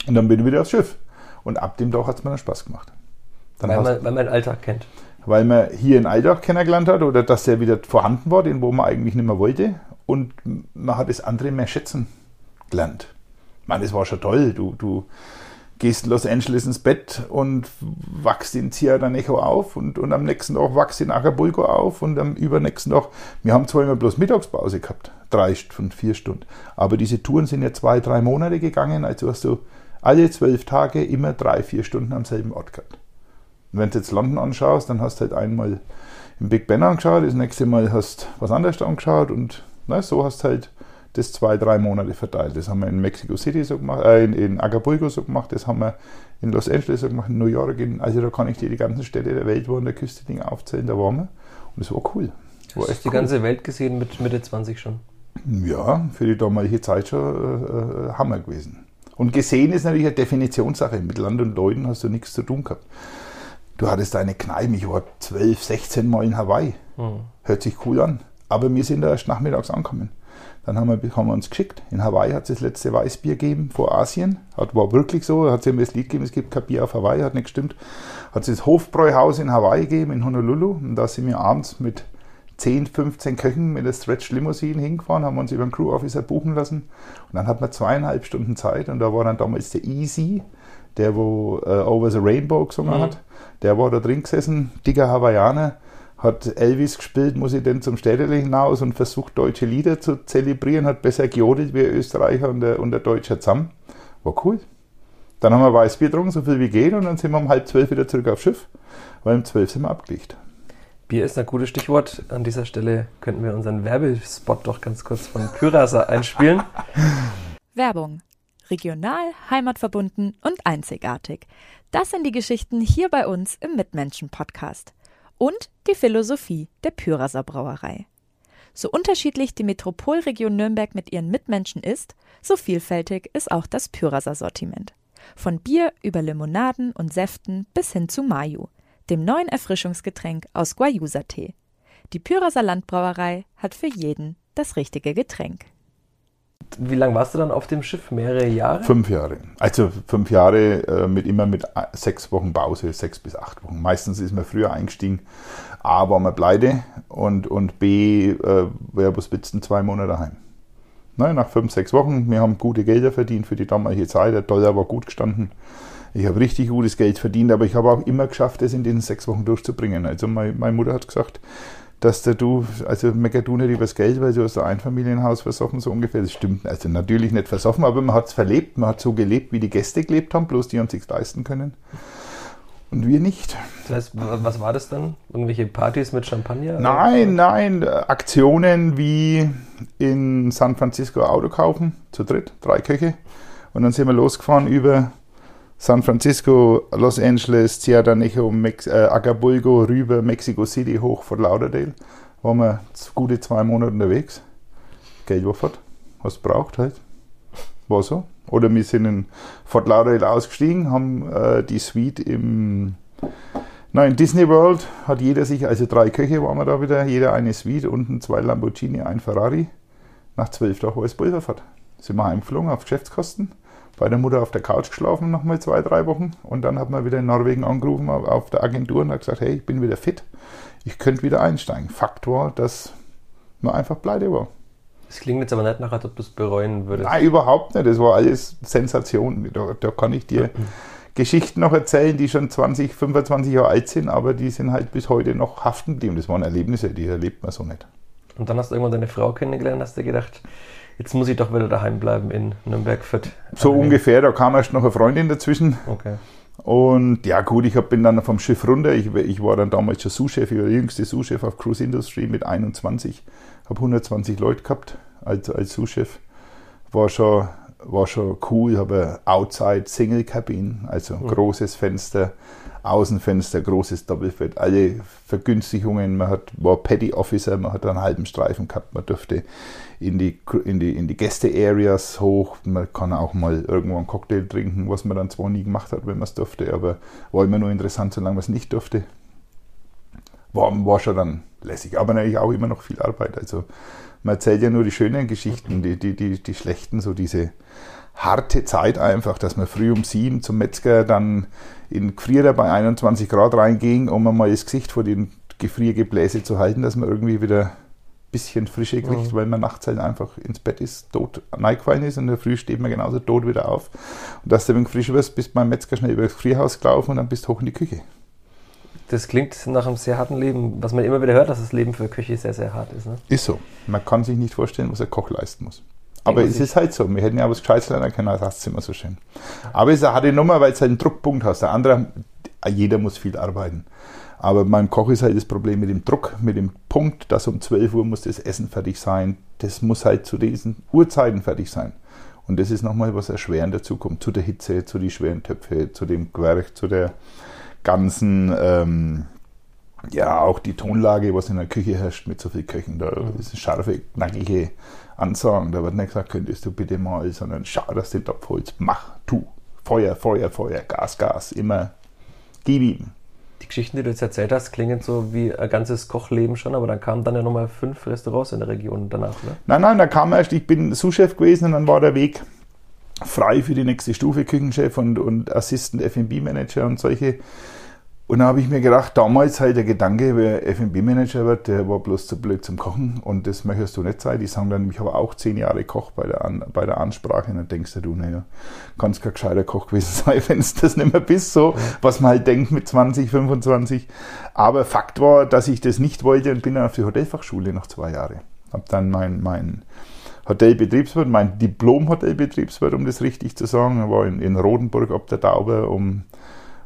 Und dann bin ich wieder aufs Schiff. Und ab dem Tag hat es mir dann Spaß gemacht. Dann weil, man, weil man den Alltag kennt. Weil man hier einen Alltag kennengelernt hat oder dass der wieder vorhanden war, den wo man eigentlich nicht mehr wollte. Und man hat das andere mehr schätzen gelernt. Ich meine, das war schon toll. Du, du gehst in Los Angeles ins Bett und wachst in Sierra Nejo auf und, und am nächsten Tag wachst in Acapulco auf und am übernächsten Tag, wir haben zwar immer bloß Mittagspause gehabt, drei und vier Stunden, aber diese Touren sind ja zwei, drei Monate gegangen, also hast du alle zwölf Tage immer drei, vier Stunden am selben Ort gehabt. Und wenn du jetzt London anschaust, dann hast du halt einmal im Big Ben angeschaut, das nächste Mal hast du was anderes angeschaut und na, so hast du halt das zwei, drei Monate verteilt. Das haben wir in Mexico City so gemacht, äh, in, in, Acapulco so gemacht, das haben wir in Los Angeles so gemacht, in New York, in, also da kann ich dir die ganzen Städte der Welt, wo an der Küste Dinge aufzählen, da waren wir und das war cool. War echt die cool. ganze Welt gesehen mit Mitte 20 schon? Ja, für die damalige Zeit schon äh, äh, Hammer gewesen. Und gesehen ist natürlich eine Definitionssache. Mit Land und Leuten hast du nichts zu tun gehabt. Du hattest eine Kneipe, ich war 12, 16 Mal in Hawaii. Mhm. Hört sich cool an. Aber wir sind da erst nachmittags angekommen. Dann haben wir, haben wir uns geschickt. In Hawaii hat es das letzte Weißbier gegeben vor Asien. Hat, war wirklich so. Hat es immer das Lied gegeben, es gibt kein Bier auf Hawaii, hat nicht gestimmt. Hat es das Hofbräuhaus in Hawaii gegeben, in Honolulu. Und da sind wir abends mit 10, 15 Köchen mit der Stretch Limousine hingefahren, haben uns über den Crew Officer buchen lassen. Und dann hat man zweieinhalb Stunden Zeit. Und da war dann damals der Easy, der wo uh, Over the Rainbow gesungen mhm. hat. Der war da drin gesessen, dicker Hawaiianer hat Elvis gespielt, muss ich denn zum Städtele hinaus und versucht deutsche Lieder zu zelebrieren, hat besser gejodelt wie Österreicher und der, und der Deutsche zusammen. War cool. Dann haben wir Weißbier getrunken, so viel wie geht, und dann sind wir um halb zwölf wieder zurück aufs Schiff, weil um zwölf sind wir abgelicht. Bier ist ein gutes Stichwort. An dieser Stelle könnten wir unseren Werbespot doch ganz kurz von Pyrasa einspielen. Werbung. Regional, heimatverbunden und einzigartig. Das sind die Geschichten hier bei uns im Mitmenschen-Podcast und die Philosophie der Pyraser Brauerei. So unterschiedlich die Metropolregion Nürnberg mit ihren Mitmenschen ist, so vielfältig ist auch das Pyraser Sortiment. Von Bier über Limonaden und Säften bis hin zu Mayu, dem neuen Erfrischungsgetränk aus Guayusa-Tee. Die Pyraser Landbrauerei hat für jeden das richtige Getränk. Wie lange warst du dann auf dem Schiff? Mehrere Jahre? Fünf Jahre. Also fünf Jahre äh, mit immer mit sechs Wochen Pause, sechs bis acht Wochen. Meistens ist man früher eingestiegen. A war man pleite und, und B äh, wäre bis letzten zwei Monate daheim. Ne, nach fünf, sechs Wochen. Wir haben gute Gelder verdient für die damalige Zeit. Der Dollar war gut gestanden. Ich habe richtig gutes Geld verdient, aber ich habe auch immer geschafft, es in diesen sechs Wochen durchzubringen. Also meine, meine Mutter hat gesagt, dass der du, also mecker du nicht übers Geld, weil du hast ein Einfamilienhaus versoffen, so ungefähr. Das stimmt. Also natürlich nicht versoffen, aber man hat es verlebt. Man hat so gelebt, wie die Gäste gelebt haben, bloß die haben sich leisten können. Und wir nicht. Das heißt, was war das dann? Irgendwelche Partys mit Champagner? Nein, nein. Aktionen wie in San Francisco Auto kaufen, zu dritt, drei Köche. Und dann sind wir losgefahren über San Francisco, Los Angeles, Sierra Nejo, Mex äh, Acapulco, rüber Mexico City hoch vor Lauderdale. waren wir gute zwei Monate unterwegs. Geld war fort. Was braucht halt. War so. Oder wir sind in Fort Lauderdale ausgestiegen, haben äh, die Suite im Nein, Disney World hat jeder sich, also drei Köche waren wir da wieder, jeder eine Suite, unten zwei Lamborghini, ein Ferrari. Nach zwölf Tagen war es Pulverfahrt. Sind wir heimgeflogen auf Geschäftskosten, bei der Mutter auf der Couch geschlafen, nochmal zwei, drei Wochen. Und dann hat man wieder in Norwegen angerufen auf der Agentur und hat gesagt, hey, ich bin wieder fit, ich könnte wieder einsteigen. Fakt war, dass man einfach pleite war. Das klingt jetzt aber nicht nach, als ob du es bereuen würdest. Nein, überhaupt nicht. Das war alles Sensation. Da, da kann ich dir Geschichten noch erzählen, die schon 20, 25 Jahre alt sind, aber die sind halt bis heute noch haften geblieben. Das waren Erlebnisse, die erlebt man so nicht. Und dann hast du irgendwann deine Frau kennengelernt, hast du gedacht, jetzt muss ich doch wieder daheim bleiben in Nürnberg. Fürth. So ungefähr, da kam erst noch eine Freundin dazwischen. Okay. Und ja gut, ich bin dann vom Schiff runter. Ich, ich war dann damals schon Sous-Chef, ich war der jüngste Sous-Chef auf Cruise Industry mit 21. Habe 120 Leute gehabt als, als Sous-Chef. War schon war schon cool. Ich habe Outside Single Cabin, also mhm. großes Fenster, Außenfenster, großes Doppelfett, alle Vergünstigungen. Man hat, war Petty Officer, man hat einen halben Streifen gehabt, man durfte in die, in die, in die Gäste-Areas hoch. Man kann auch mal irgendwo einen Cocktail trinken, was man dann zwar nie gemacht hat, wenn man es durfte, aber war immer nur interessant, solange man es nicht durfte. War, war schon dann lässig, aber natürlich auch immer noch viel Arbeit. Also man erzählt ja nur die schönen Geschichten, die, die, die, die schlechten, so diese harte Zeit einfach, dass man früh um sieben zum Metzger dann in Gefrierer bei 21 Grad reinging, um mal das Gesicht vor den Gefriergebläse zu halten, dass man irgendwie wieder bisschen Frische kriegt, mhm. weil man nachts halt einfach ins Bett ist, tot reingefallen ist und in der Früh steht man genauso tot wieder auf. Und dass du ein frisch wirst, bist beim Metzger schnell über das Gefrierhaus gelaufen und dann bist du hoch in die Küche. Das klingt nach einem sehr harten Leben, was man immer wieder hört, dass das Leben für Köche sehr, sehr hart ist. Ne? Ist so. Man kann sich nicht vorstellen, was ein Koch leisten muss. Aber es ist halt so. Wir hätten ja was Gescheites lernen können, das heißt immer so schön. Aber es ist eine harte Nummer, weil es halt einen Druckpunkt hast. Der andere, jeder muss viel arbeiten. Aber beim Koch ist halt das Problem mit dem Druck, mit dem Punkt, dass um 12 Uhr muss das Essen fertig sein. Das muss halt zu diesen Uhrzeiten fertig sein. Und das ist nochmal was erschwerend dazu kommt. Zu der Hitze, zu den schweren Töpfe, zu dem Gewerk, zu der ganzen, ähm, ja, auch die Tonlage, was in der Küche herrscht mit so viel Köchen. Da mhm. ist scharfe, knackige Ansagen. Da wird nicht gesagt, könntest du bitte mal, sondern schau, dass du den Topf holst. Mach, tu. Feuer, Feuer, Feuer, Gas, Gas. Immer gib ihm. Die Geschichten, die du jetzt erzählt hast, klingen so wie ein ganzes Kochleben schon, aber dann kamen dann ja nochmal fünf Restaurants in der Region danach, ne? Nein, nein, da kam erst, ich bin Sous-Chef gewesen und dann war der Weg frei für die nächste Stufe, Küchenchef und, und Assistant F&B Manager und solche und da habe ich mir gedacht, damals halt der Gedanke, wer FB-Manager wird, der war bloß zu blöd zum Kochen und das möchtest du nicht sein. Die sagen dann, ich habe auch zehn Jahre Koch bei der, An bei der Ansprache und dann denkst du, naja, kannst kein gescheiter Koch gewesen sein, wenn es das nicht mehr bist, so, was man halt denkt mit 20, 25. Aber Fakt war, dass ich das nicht wollte und bin dann auf die Hotelfachschule noch zwei Jahre. Habe dann mein, mein Hotelbetriebswirt, mein Diplom-Hotelbetriebswirt, um das richtig zu sagen, war in, in Rodenburg ob der Tauber, um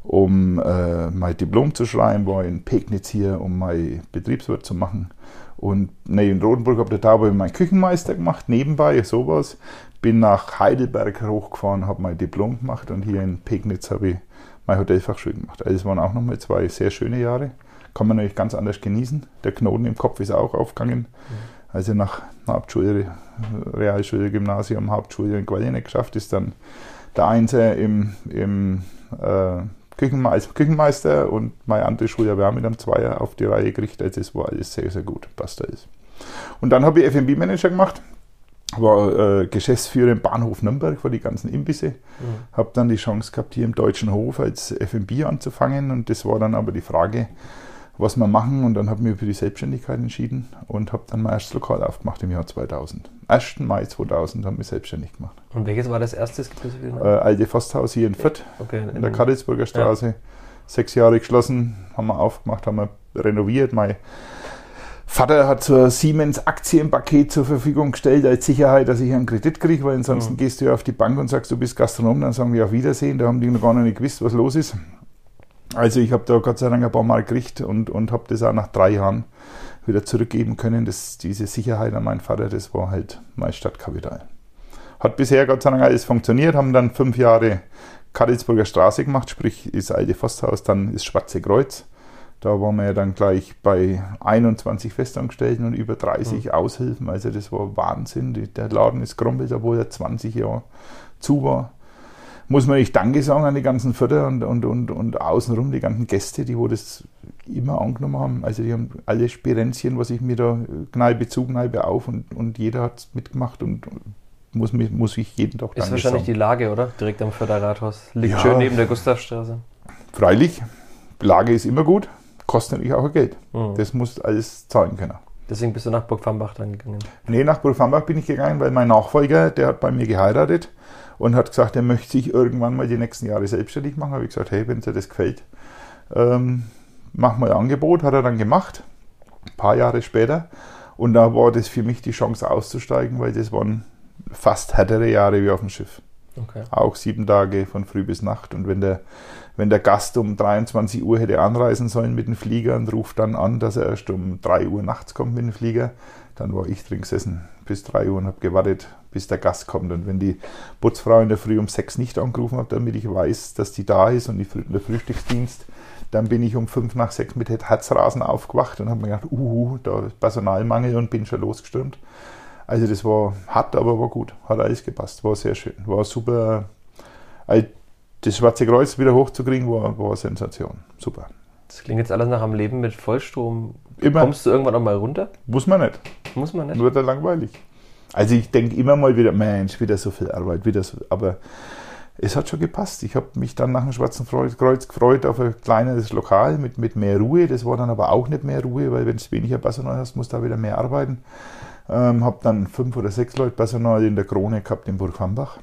um äh, mein Diplom zu schreiben, war in Pegnitz hier, um mein Betriebswirt zu machen. Und nee, in Rotenburg habe ich da habe ich meinen Küchenmeister gemacht, nebenbei sowas. Bin nach Heidelberg hochgefahren, habe mein Diplom gemacht und hier in Pegnitz habe ich mein Hotelfachschule gemacht. Also es waren auch nochmal zwei sehr schöne Jahre. Kann man natürlich ganz anders genießen. Der Knoten im Kopf ist auch aufgegangen. Mhm. Also nach Hauptschule, Realschule, Gymnasium, Hauptschule in Quallinek geschafft ist dann der Einser im, im äh, Als Küchenmeister und meine andere Schule, wir haben mit einem Zweier auf die Reihe gekriegt. Also es war alles sehr, sehr gut, was da ist. Und dann habe ich F&B-Manager gemacht, war äh, Geschäftsführer im Bahnhof Nürnberg für die ganzen Imbisse. Mhm. Habe dann die Chance gehabt, hier im Deutschen Hof als F&B anzufangen und das war dann aber die Frage, was wir machen. Und dann habe ich mich für die Selbstständigkeit entschieden und habe dann mein erstes Lokal aufgemacht im Jahr 2000. 1. Mai 2000 haben wir selbstständig gemacht. Und welches war das erste? Äh, alte Forsthaus hier in Fürth, okay, in, in der Karitzburger Straße. Ja. Sechs Jahre geschlossen, haben wir aufgemacht, haben wir renoviert. Mein Vater hat so ein Siemens Aktienpaket zur Verfügung gestellt als Sicherheit, dass ich einen Kredit kriege, weil ansonsten mhm. gehst du ja auf die Bank und sagst, du bist Gastronom, dann sagen wir auf Wiedersehen. Da haben die noch gar nicht gewusst, was los ist. Also ich habe da Gott sei Dank ein paar Mal gekriegt und, und habe das auch nach drei Jahren wieder zurückgeben können. Das, diese Sicherheit an meinen Vater, das war halt mein Stadtkapital. Hat bisher Gott sei Dank alles funktioniert, haben dann fünf Jahre Karitzburger Straße gemacht, sprich ist alte Forsthaus, dann ist Schwarze Kreuz. Da waren wir ja dann gleich bei 21 Festangestellten und über 30 mhm. Aushilfen. Also das war Wahnsinn. Der Laden ist gerumpelt, obwohl er 20 Jahre zu war. Muss man nicht Danke sagen an die ganzen Förder und, und, und, und außenrum die ganzen Gäste, die wo das immer angenommen haben. Also die haben alle Spirenzchen, was ich mir da Kneipe zu, Kneipe auf und, und jeder hat mitgemacht und muss, muss ich jeden Tag Ist wahrscheinlich sagen. die Lage, oder? Direkt am Förderrathaus. Liegt ja, schön neben der Gustavstraße. Freilich, Lage ist immer gut kostet natürlich auch Geld. Mhm. Das muss alles zahlen können. Deswegen bist du nach Burg Fambach dann gegangen? Nee, nach Burg Fambach bin ich gegangen, weil mein Nachfolger, der hat bei mir geheiratet und hat gesagt, er möchte sich irgendwann mal die nächsten Jahre selbstständig machen. Habe ich gesagt, hey, wenn dir das gefällt, ähm, mach mal ein Angebot. Hat er dann gemacht, ein paar Jahre später. Und da war das für mich die Chance auszusteigen, weil das waren fast härtere Jahre wie auf dem Schiff. Okay. Auch sieben Tage von früh bis Nacht. Und wenn der, wenn der Gast um 23 Uhr hätte anreisen sollen mit dem Flieger und ruft dann an, dass er erst um 3 Uhr nachts kommt mit dem Flieger, dann war ich drin gesessen bis 3 Uhr und habe gewartet, bis der Gast kommt. Und wenn die Putzfrau in der Früh um 6 nicht angerufen hat, damit ich weiß, dass die da ist und der Frühstücksdienst, dann bin ich um 5 nach 6 mit Herzrasen aufgewacht und habe mir gedacht, uhu, da ist Personalmangel und bin schon losgestürmt. Also das war hart, aber war gut. Hat alles gepasst. War sehr schön. War super. Das Schwarze Kreuz wieder hochzukriegen, war, war eine Sensation. Super. Das klingt jetzt alles nach einem Leben mit Vollstrom. Immer. Kommst du irgendwann auch mal runter? Muss man nicht. Muss man nicht. Nur da langweilig. Also ich denke immer mal wieder, Mensch, wieder so viel Arbeit, wieder so, aber es hat schon gepasst. Ich habe mich dann nach dem Schwarzen Kreuz gefreut auf ein kleineres Lokal mit, mit mehr Ruhe. Das war dann aber auch nicht mehr Ruhe, weil wenn du weniger Personal hast, musst du da wieder mehr arbeiten. Ähm, habe dann fünf oder sechs Leute Personal in der Krone gehabt in Burg Hambach.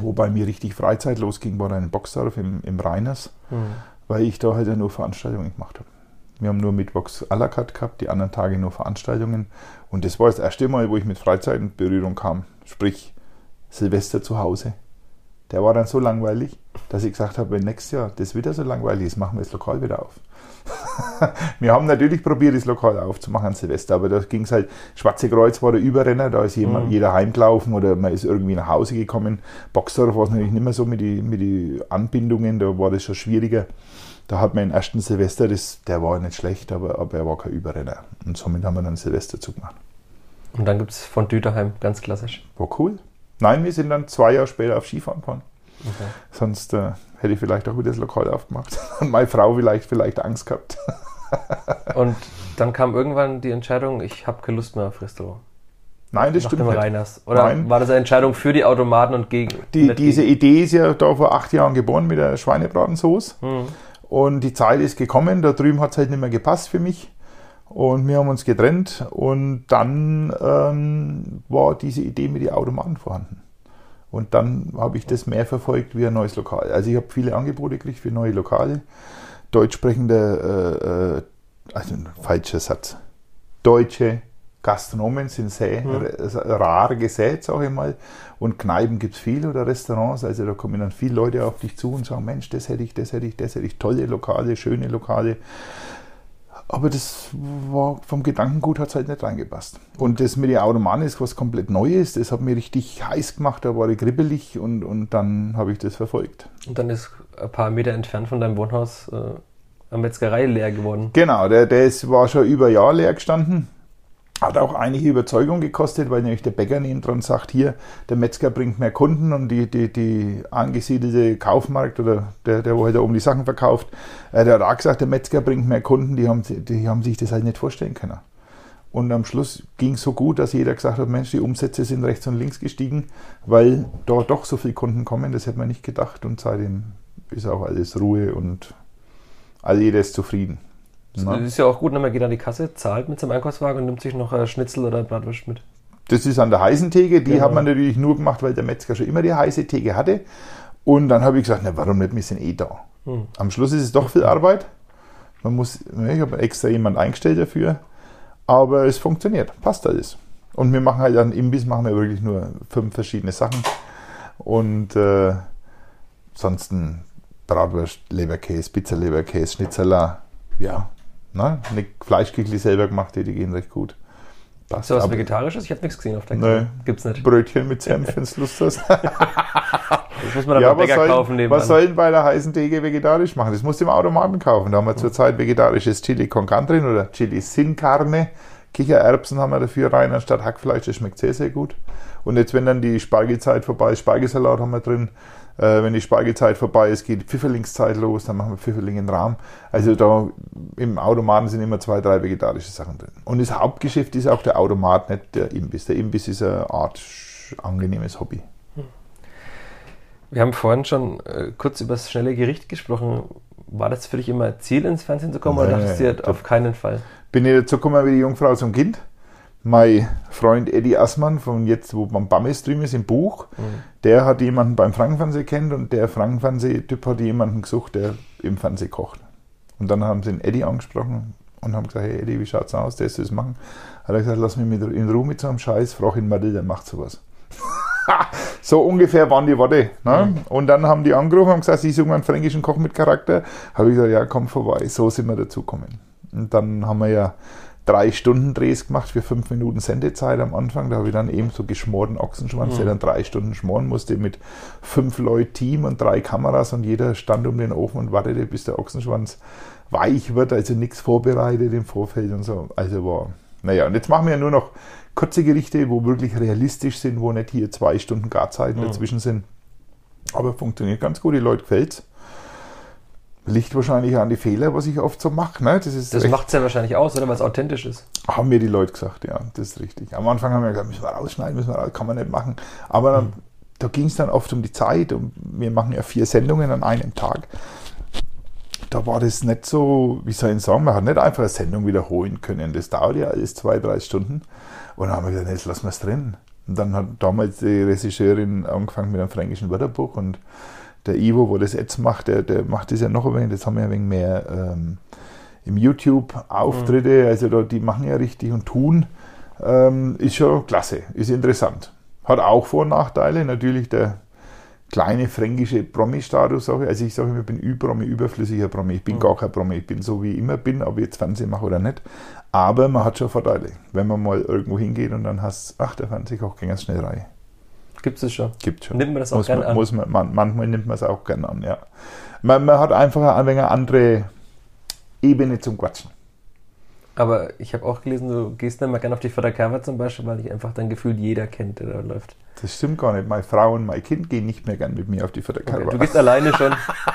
Wobei mir richtig Freizeit losging, war dann in Boxdorf im, im Rheiners, mhm. weil ich da halt ja nur Veranstaltungen gemacht habe. Wir haben nur Mittwochs à la carte gehabt, die anderen Tage nur Veranstaltungen. Und das war das erste Mal, wo ich mit Freizeit in Berührung kam. Sprich, Silvester zu Hause. Der war dann so langweilig, dass ich gesagt habe, wenn nächstes Jahr das wieder so langweilig ist, machen wir das Lokal wieder auf. wir haben natürlich probiert, das Lokal aufzumachen an Silvester, aber da ging es halt, Schwarze Kreuz war der Überrenner, da ist jemand, mhm. jeder heimgelaufen oder man ist irgendwie nach Hause gekommen. Boxdorf war es natürlich nicht mehr so mit den mit die Anbindungen, da war das schon schwieriger. Da hat man den ersten Silvester, das, der war nicht schlecht, aber, aber er war kein Überrenner. Und somit haben wir dann Silvester zugemacht. Und dann gibt es von Düterheim, ganz klassisch. War cool. Nein, wir sind dann zwei Jahre später auf Skifahren gefahren. Okay. Sonst äh, hätte ich vielleicht auch wieder das Lokal aufgemacht. Und meine Frau vielleicht, vielleicht Angst gehabt. Und dann kam irgendwann die Entscheidung, ich habe keine Lust mehr auf Restaurant. Nein, das Nach stimmt dem nicht. Reiners. Oder Nein. war das eine Entscheidung für die Automaten und gegen? Die, diese gegen? Idee ist ja da vor acht Jahren geboren mit der Schweinebratensoße. Hm. Und die Zeit ist gekommen, da drüben hat es halt nicht mehr gepasst für mich. Und wir haben uns getrennt und dann ähm, war diese Idee mit den Automaten vorhanden. Und dann habe ich das mehr verfolgt wie ein neues Lokal. Also ich habe viele Angebote gekriegt für neue Lokale. Deutsch sprechende, äh, äh, also ein falscher Satz. Deutsche Gastronomen sind sehr mhm. rar gesät, sage ich mal. Und Kneipen gibt es viel oder Restaurants. Also da kommen dann viele Leute auf dich zu und sagen, Mensch, das hätte ich, das hätte ich, das hätte ich. Tolle Lokale, schöne Lokale. Aber das war vom Gedankengut hat es halt nicht reingepasst. Und das mit den Automaten ist was komplett Neues. Das hat mir richtig heiß gemacht, da war ich kribbelig und, und dann habe ich das verfolgt. Und dann ist ein paar Meter entfernt von deinem Wohnhaus äh, eine Metzgerei leer geworden. Genau, der, der ist, war schon über ein Jahr leer gestanden. Hat auch einige Überzeugung gekostet, weil nämlich der Bäcker neben dran sagt, hier, der Metzger bringt mehr Kunden und die, die, die angesiedelte Kaufmarkt oder der, der wo halt da oben die Sachen verkauft, äh, der hat auch gesagt, der Metzger bringt mehr Kunden, die haben, die haben sich das halt nicht vorstellen können. Und am Schluss ging es so gut, dass jeder gesagt hat, Mensch, die Umsätze sind rechts und links gestiegen, weil da doch so viele Kunden kommen, das hätte man nicht gedacht und seitdem ist auch alles Ruhe und all jeder ist zufrieden. Das ist ja auch gut, ne? man geht an die Kasse, zahlt mit seinem Einkaufswagen und nimmt sich noch äh, Schnitzel oder Bratwurst mit. Das ist an der heißen Theke. Die genau. hat man natürlich nur gemacht, weil der Metzger schon immer die heiße Theke hatte. Und dann habe ich gesagt, na, warum nicht, wir sind eh da. Hm. Am Schluss ist es doch viel Arbeit. Man muss, ne, ich habe extra jemand eingestellt dafür. Aber es funktioniert, passt alles. Und wir machen halt an Imbiss machen wir wirklich nur fünf verschiedene Sachen. Und äh, ansonsten Bratwurst, Leberkäse, Pizza Leberkäse, Schnitzeler, ja, Ne? Eine Fleischküchli selber gemacht, die gehen recht gut. Passt. So was Vegetarisches? Ich habe nichts gesehen auf der Karte. Nee. Gibt's nicht. Brötchen mit Senf, wenn du Lust hast. das muss man dann ja, Bäcker soll, kaufen nebenan. Was sollen bei der heißen Theke vegetarisch machen? Das musst du im Automaten kaufen. Da haben wir zurzeit vegetarisches Chili con Carne drin oder Chili sin Carne. Kichererbsen haben wir dafür rein anstatt Hackfleisch. Das schmeckt sehr, sehr gut. Und jetzt, wenn dann die Spargelzeit vorbei ist, Spargelsalat haben wir drin. Äh, wenn die Spargelzeit vorbei ist, geht die Pfifferlingszeit los, dann machen wir Pfifferling in Rahm. Also da im Automaten sind immer zwei, drei vegetarische Sachen drin. Und das Hauptgeschäft ist auch der Automat, nicht der Imbiss. Der Imbiss ist eine Art angenehmes Hobby. Wir haben vorhin schon äh, kurz über das schnelle Gericht gesprochen. War das für dich immer Ziel, ins Fernsehen zu kommen nee, oder dachtest du dir auf keinen Fall? Bin ich dazu gekommen wie die Jungfrau zum Kind mein Freund Eddie Assmann, von jetzt, wo beim Bammes-Stream ist, im Buch, mhm. der hat jemanden beim Frankenfernsehen kennt und der Frankenfernseh-Typ hat jemanden gesucht, der im Fernsehen kocht. Und dann haben sie den Eddie angesprochen und haben gesagt, hey Eddie, wie schaut's aus, der soll es machen. Hat er gesagt, lass mich mit, in Ruhe mit so einem Scheiß, frag ihn mal, der macht sowas. so ungefähr waren die Worte. Ne? Mhm. Und dann haben die angerufen und gesagt, sie suchen einen fränkischen Koch mit Charakter. Habe ich gesagt, ja, komm vorbei. So sind wir dazugekommen. Und dann haben wir ja drei Stunden Drehs gemacht für fünf Minuten Sendezeit am Anfang. Da habe ich dann eben so geschmorten Ochsenschwanz, mhm. der dann drei Stunden schmoren musste mit fünf Leuten Team und drei Kameras und jeder stand um den Ofen und wartete, bis der Ochsenschwanz weich wird, also nichts vorbereitet im Vorfeld und so. Also war, naja, und jetzt machen wir ja nur noch kurze Gerichte, wo wirklich realistisch sind, wo nicht hier zwei Stunden Garzeiten mhm. dazwischen sind. Aber funktioniert ganz gut, die Leute gefällt's liegt wahrscheinlich an die Fehler, was ich oft so mache. Ne? Das, das macht es ja wahrscheinlich aus, oder? Weil es authentisch ist. Haben mir die Leute gesagt, ja, das ist richtig. Am Anfang haben wir gesagt, müssen wir rausschneiden, müssen wir raus, kann man nicht machen. Aber dann, mhm. da ging es dann oft um die Zeit und wir machen ja vier Sendungen an einem Tag. Da war das nicht so, wie soll ich sagen, man hat nicht einfach eine Sendung wiederholen können. Das dauert ja alles zwei, drei Stunden. Und dann haben wir gesagt, jetzt lassen wir es drin. Und dann hat damals die Regisseurin angefangen mit einem fränkischen Wörterbuch und der Ivo, wo das jetzt macht, der, der macht das ja noch ein wenig, jetzt haben wir ein wenig mehr ähm, im YouTube-Auftritte, mhm. also da, die machen ja richtig und tun, ähm, ist schon klasse, ist interessant. Hat auch Vor- und Nachteile, natürlich der kleine fränkische Promi-Status, also ich sage immer, ich bin Ü-Promi, überflüssiger Promi, ich bin mhm. gar kein Promi, ich bin so wie ich immer bin, ob ich jetzt Fernsehen mache oder nicht, aber man hat schon Vorteile, wenn man mal irgendwo hingeht und dann hast, ach, der Fernsehkoch ging ganz schnell rein. Gibt es schon. Gibt schon. Nimmt man das auch gerne an? Muss man, man, manchmal nimmt man es auch gerne an, ja. Man, man hat einfach ein wenig eine andere Ebene zum Quatschen. Aber ich habe auch gelesen, du gehst nicht mal gerne auf die Fördercover zum Beispiel, weil dich einfach dein Gefühl jeder kennt, der da läuft. Das stimmt gar nicht. Meine Frau und mein Kind gehen nicht mehr gern mit mir auf die Fördercover. Okay, du gehst alleine schon.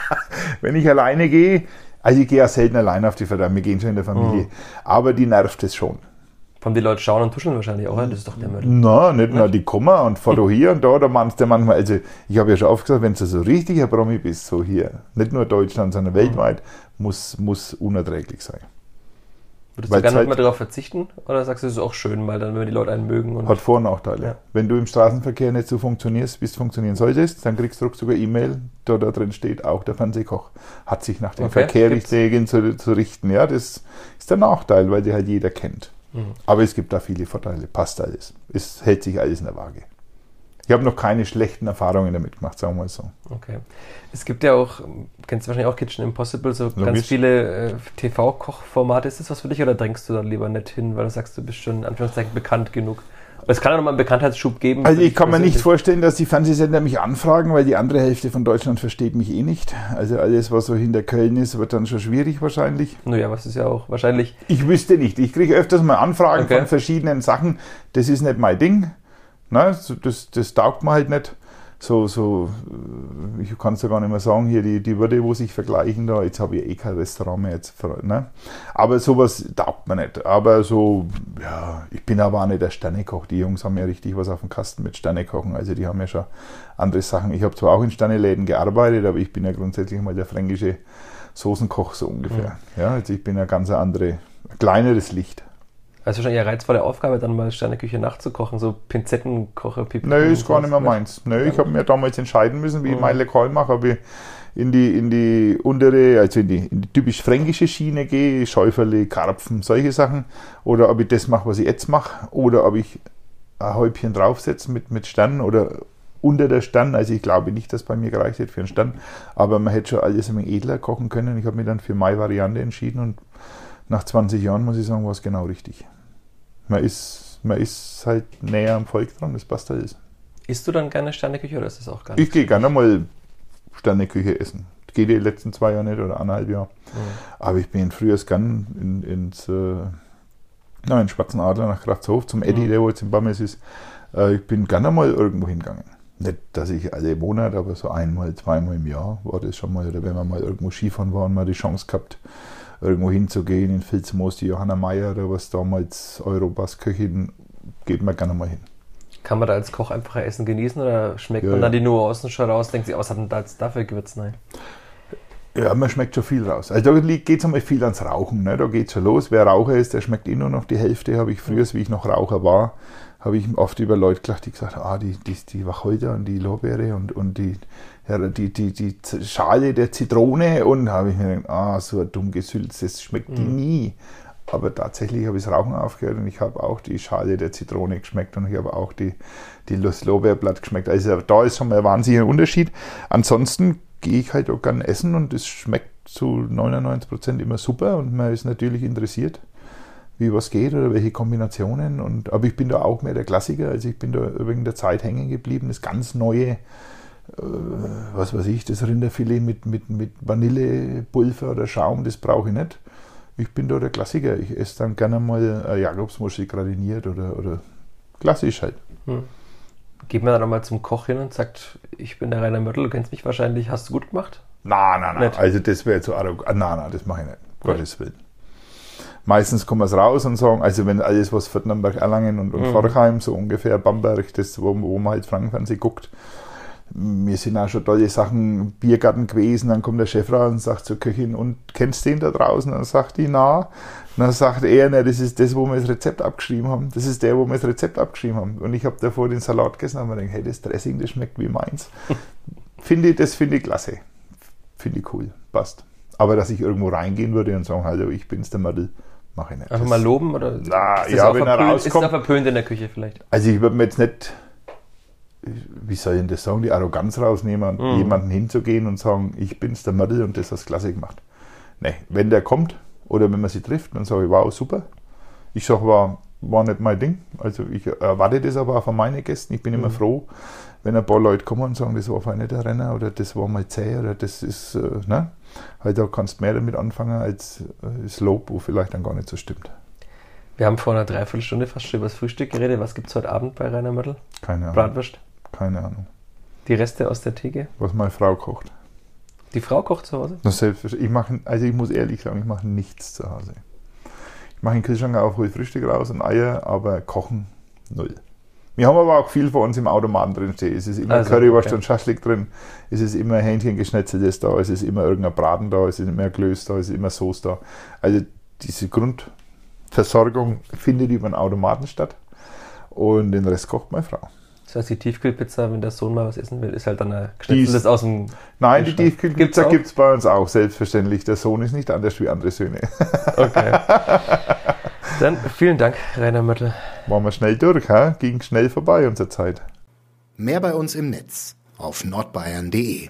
Wenn ich alleine gehe, also ich gehe ja selten alleine auf die Förder, wir gehen schon in der Familie, mhm. aber die nervt es schon. Von die Leute schauen und tuscheln wahrscheinlich auch, das ist doch der Müll. Nein, nicht nur, die kommen und Foto hier und da, da meinst du manchmal, also ich habe ja schon oft gesagt, wenn du so richtiger Promi bist, so hier, nicht nur Deutschland, sondern mhm. weltweit, muss, muss unerträglich sein. Würdest weil du gerne halt mal darauf verzichten oder sagst du, es ist auch schön, weil dann, wenn die Leute einen mögen? Und hat Vor- und Nachteile. Ja. Wenn du im Straßenverkehr nicht so funktionierst, wie es funktionieren solltest, dann kriegst du sogar E-Mail, da, da drin steht, auch der Fernsehkoch hat sich nach den okay. Verkehrsregeln zu, zu richten. Ja, das ist der Nachteil, weil die halt jeder kennt. Mhm. Aber es gibt da viele Vorteile, passt alles. Es hält sich alles in der Waage. Ich habe noch keine schlechten Erfahrungen damit gemacht, sagen wir mal so. Okay. Es gibt ja auch, kennst du wahrscheinlich auch Kitchen Impossible, so Logisch. ganz viele äh, TV-Kochformate. Ist das was für dich oder drängst du da lieber nicht hin, weil du sagst, du bist schon in Anführungszeichen bekannt genug? Es kann ja nochmal einen Bekanntheitsschub geben. Also ich kann mir nicht vorstellen, dass die Fernsehsender mich anfragen, weil die andere Hälfte von Deutschland versteht mich eh nicht. Also alles, was so hinter Köln ist, wird dann schon schwierig wahrscheinlich. Naja, was ist ja auch wahrscheinlich. Ich wüsste nicht. Ich kriege öfters mal Anfragen okay. von verschiedenen Sachen. Das ist nicht mein Ding. Ne? Das, das taugt mir halt nicht so, so, ich kann es ja gar nicht mehr sagen, hier die, die Würde, wo sich vergleichen da, jetzt habe ich eh kein Restaurant mehr jetzt, ne? aber sowas taugt mir nicht, aber so, ja, ich bin aber auch nicht der Sternekoch, die Jungs haben ja richtig was auf dem Kasten mit Sternekochen, also die haben ja schon andere Sachen, ich habe zwar auch in Sterneläden gearbeitet, aber ich bin ja grundsätzlich mal der fränkische Soßenkoch so ungefähr, mhm. ja, also ich bin ja ganz ein andere, kleineres Licht. Das ist wahrscheinlich eine reizvolle Aufgabe, dann mal Sterneküche nachzukochen, so Pinzettenkocher, Pipi. Nö, ist gar nicht mehr meins. Nö, ich habe mir damals entscheiden müssen, wie ich mhm. mein Lekal mache, ob ich in die, in die untere, also in die, in die typisch fränkische Schiene gehe, Schäuferle, Karpfen, solche Sachen, oder ob ich das mache, was ich jetzt mache, oder ob ich ein Häubchen draufsetze mit, mit Sternen oder unter der Stern. Also ich glaube nicht, dass bei mir gereicht hätte für einen Stern, aber man hätte schon alles ein edler kochen können. Ich habe mich dann für meine Variante entschieden und nach 20 Jahren muss ich sagen, war es genau richtig man ist, man ist halt näher am Volk dran, das passt alles. Isst du dann gerne Sterneküche oder ist das auch gar nicht? Ich gehe gerne mal Sterneküche essen. Geht die letzten zwei Jahre nicht oder eineinhalb Jahre. Aber ich bin früher gern in, ins äh, na, in Schwarzen Adler nach Kraftshof zum Eddie, Mhm. der wo jetzt in Bammes ist. Äh, ich bin gerne mal irgendwo hingegangen. Nicht, dass ich alle Monate, aber so einmal, zweimal im Jahr war das schon mal. Oder wenn wir mal irgendwo Skifahren waren, mal die Chance gehabt, irgendwo hinzugehen, in Filzmoos, die Johanna Meyer oder was damals Europas Köchin, geht man gerne mal hin. Kann man da als Koch einfach Essen genießen oder schmeckt Ja, man dann die Nuancen schon raus, denkt sich, oh, was hat denn da jetzt dafür Gewürz? Nein. Ja, man schmeckt schon viel raus. Also da geht es einmal viel ans Rauchen. Ne? Da geht schon los. Wer Raucher ist, der schmeckt eh nur noch die Hälfte. Habe ich früher, wie ich noch Raucher war, habe ich oft über Leute gelacht, die gesagt haben, ah, die, die, die Wacholder und die Lorbeere und, und die, die, die, die Schale der Zitrone und habe ich mir gedacht, ah, so ein dumm Gesülz, das schmeckt die nie. Aber tatsächlich habe ich das Rauchen aufgehört und ich habe auch die Schale der Zitrone geschmeckt und ich habe auch die, die Lorbeerblatt geschmeckt. Also da ist schon mal ein wahnsinniger Unterschied. Ansonsten gehe ich halt auch gern essen und es schmeckt zu 99 Prozent immer super und man ist natürlich interessiert, wie was geht oder welche Kombinationen. Und, aber ich bin da auch mehr der Klassiker, also ich bin da wegen der Zeit hängen geblieben. Das ganz neue, äh, was weiß ich, das Rinderfilet mit, mit, mit Vanillepulver oder Schaum, das brauche ich nicht. Ich bin da der Klassiker. Ich esse dann gerne mal Jakobsmuschel gradiniert oder, oder klassisch halt. Geht man dann nochmal zum Koch hin und sagt, ich bin der Rainer Mörtel, du kennst mich wahrscheinlich, hast du gut gemacht? Nein, nein, nein. Nicht? Also das wäre zu arrogant. Nein, nein, das mache ich nicht. Gottes Willen. Meistens kommen wir raus und sagen, also wenn alles, was Viertnamberg, Erlangen und, und Mhm. Forchheim, so ungefähr Bamberg, das, wo, wo man halt Frankenfernsehen guckt, mir sind auch schon tolle Sachen, Biergarten gewesen, dann kommt der Chef raus und sagt zur Köchin, und kennst du den da draußen? Und dann sagt die, na. Und dann sagt er, ne, das ist das, wo wir das Rezept abgeschrieben haben. Das ist der, wo wir das Rezept abgeschrieben haben. Und ich habe davor den Salat gegessen und habe mir gedacht, hey, das Dressing, das schmeckt wie meins. finde ich, das finde ich klasse. Finde ich cool. Passt. Aber dass ich irgendwo reingehen würde und sagen, hallo, ich bin's der Madel, mache ich nicht. Einfach mal loben oder Na, ist das ja, auch wenn er verpönt, ist rauskommt. auch verpönt in der Küche vielleicht? Also ich würde mir jetzt nicht, wie soll ich denn das sagen, die Arroganz rausnehmen, Mhm. jemanden hinzugehen und sagen, ich bin's der Madel und das hast klasse gemacht. Nee, wenn der kommt oder wenn man sie trifft, dann sage ich, wow, super. Ich sage, war, war nicht mein Ding. Also ich erwarte das aber auch von meinen Gästen. Ich bin immer froh, wenn ein paar Leute kommen und sagen, das war vielleicht nicht der Renner oder das war mal zäh oder das ist, äh, ne? Halt, da kannst du mehr damit anfangen als äh, das Lob, wo vielleicht dann gar nicht so stimmt. Wir haben vor einer Dreiviertelstunde fast schon über das Frühstück geredet. Was gibt es heute Abend bei Rainer Mörtel? Keine Ahnung. Bratwurst? Keine Ahnung. Die Reste aus der Theke? Was meine Frau kocht. Die Frau kocht zu Hause? Selbstverständlich. Ich mache, also ich muss ehrlich sagen, ich mache nichts zu Hause. Ich mache in Kühlschrank auf, hole Frühstück raus und Eier, aber kochen null. Wir haben aber auch viel von uns im Automaten drin stehen. Es ist immer Also, Currywurst okay. und Schaschlik drin. Es ist immer Hähnchen geschnetzeltes da. Es ist immer irgendein Braten da. Es ist immer Klöß da. Es ist immer Soße da. Also diese Grundversorgung findet über den Automaten statt. Und den Rest kocht meine Frau. Das heißt, die Tiefkühlpizza, wenn der Sohn mal was essen will, ist halt dann ein geschnetzeltes aus dem. Nein, die. Tiefkühlpizza gibt es bei uns auch, selbstverständlich. Der Sohn ist nicht anders wie andere Söhne. Okay. dann vielen Dank, Rainer Mörtel. Waren wir schnell durch, hä? ging schnell vorbei unsere Zeit. Mehr bei uns im Netz auf nordbayern.de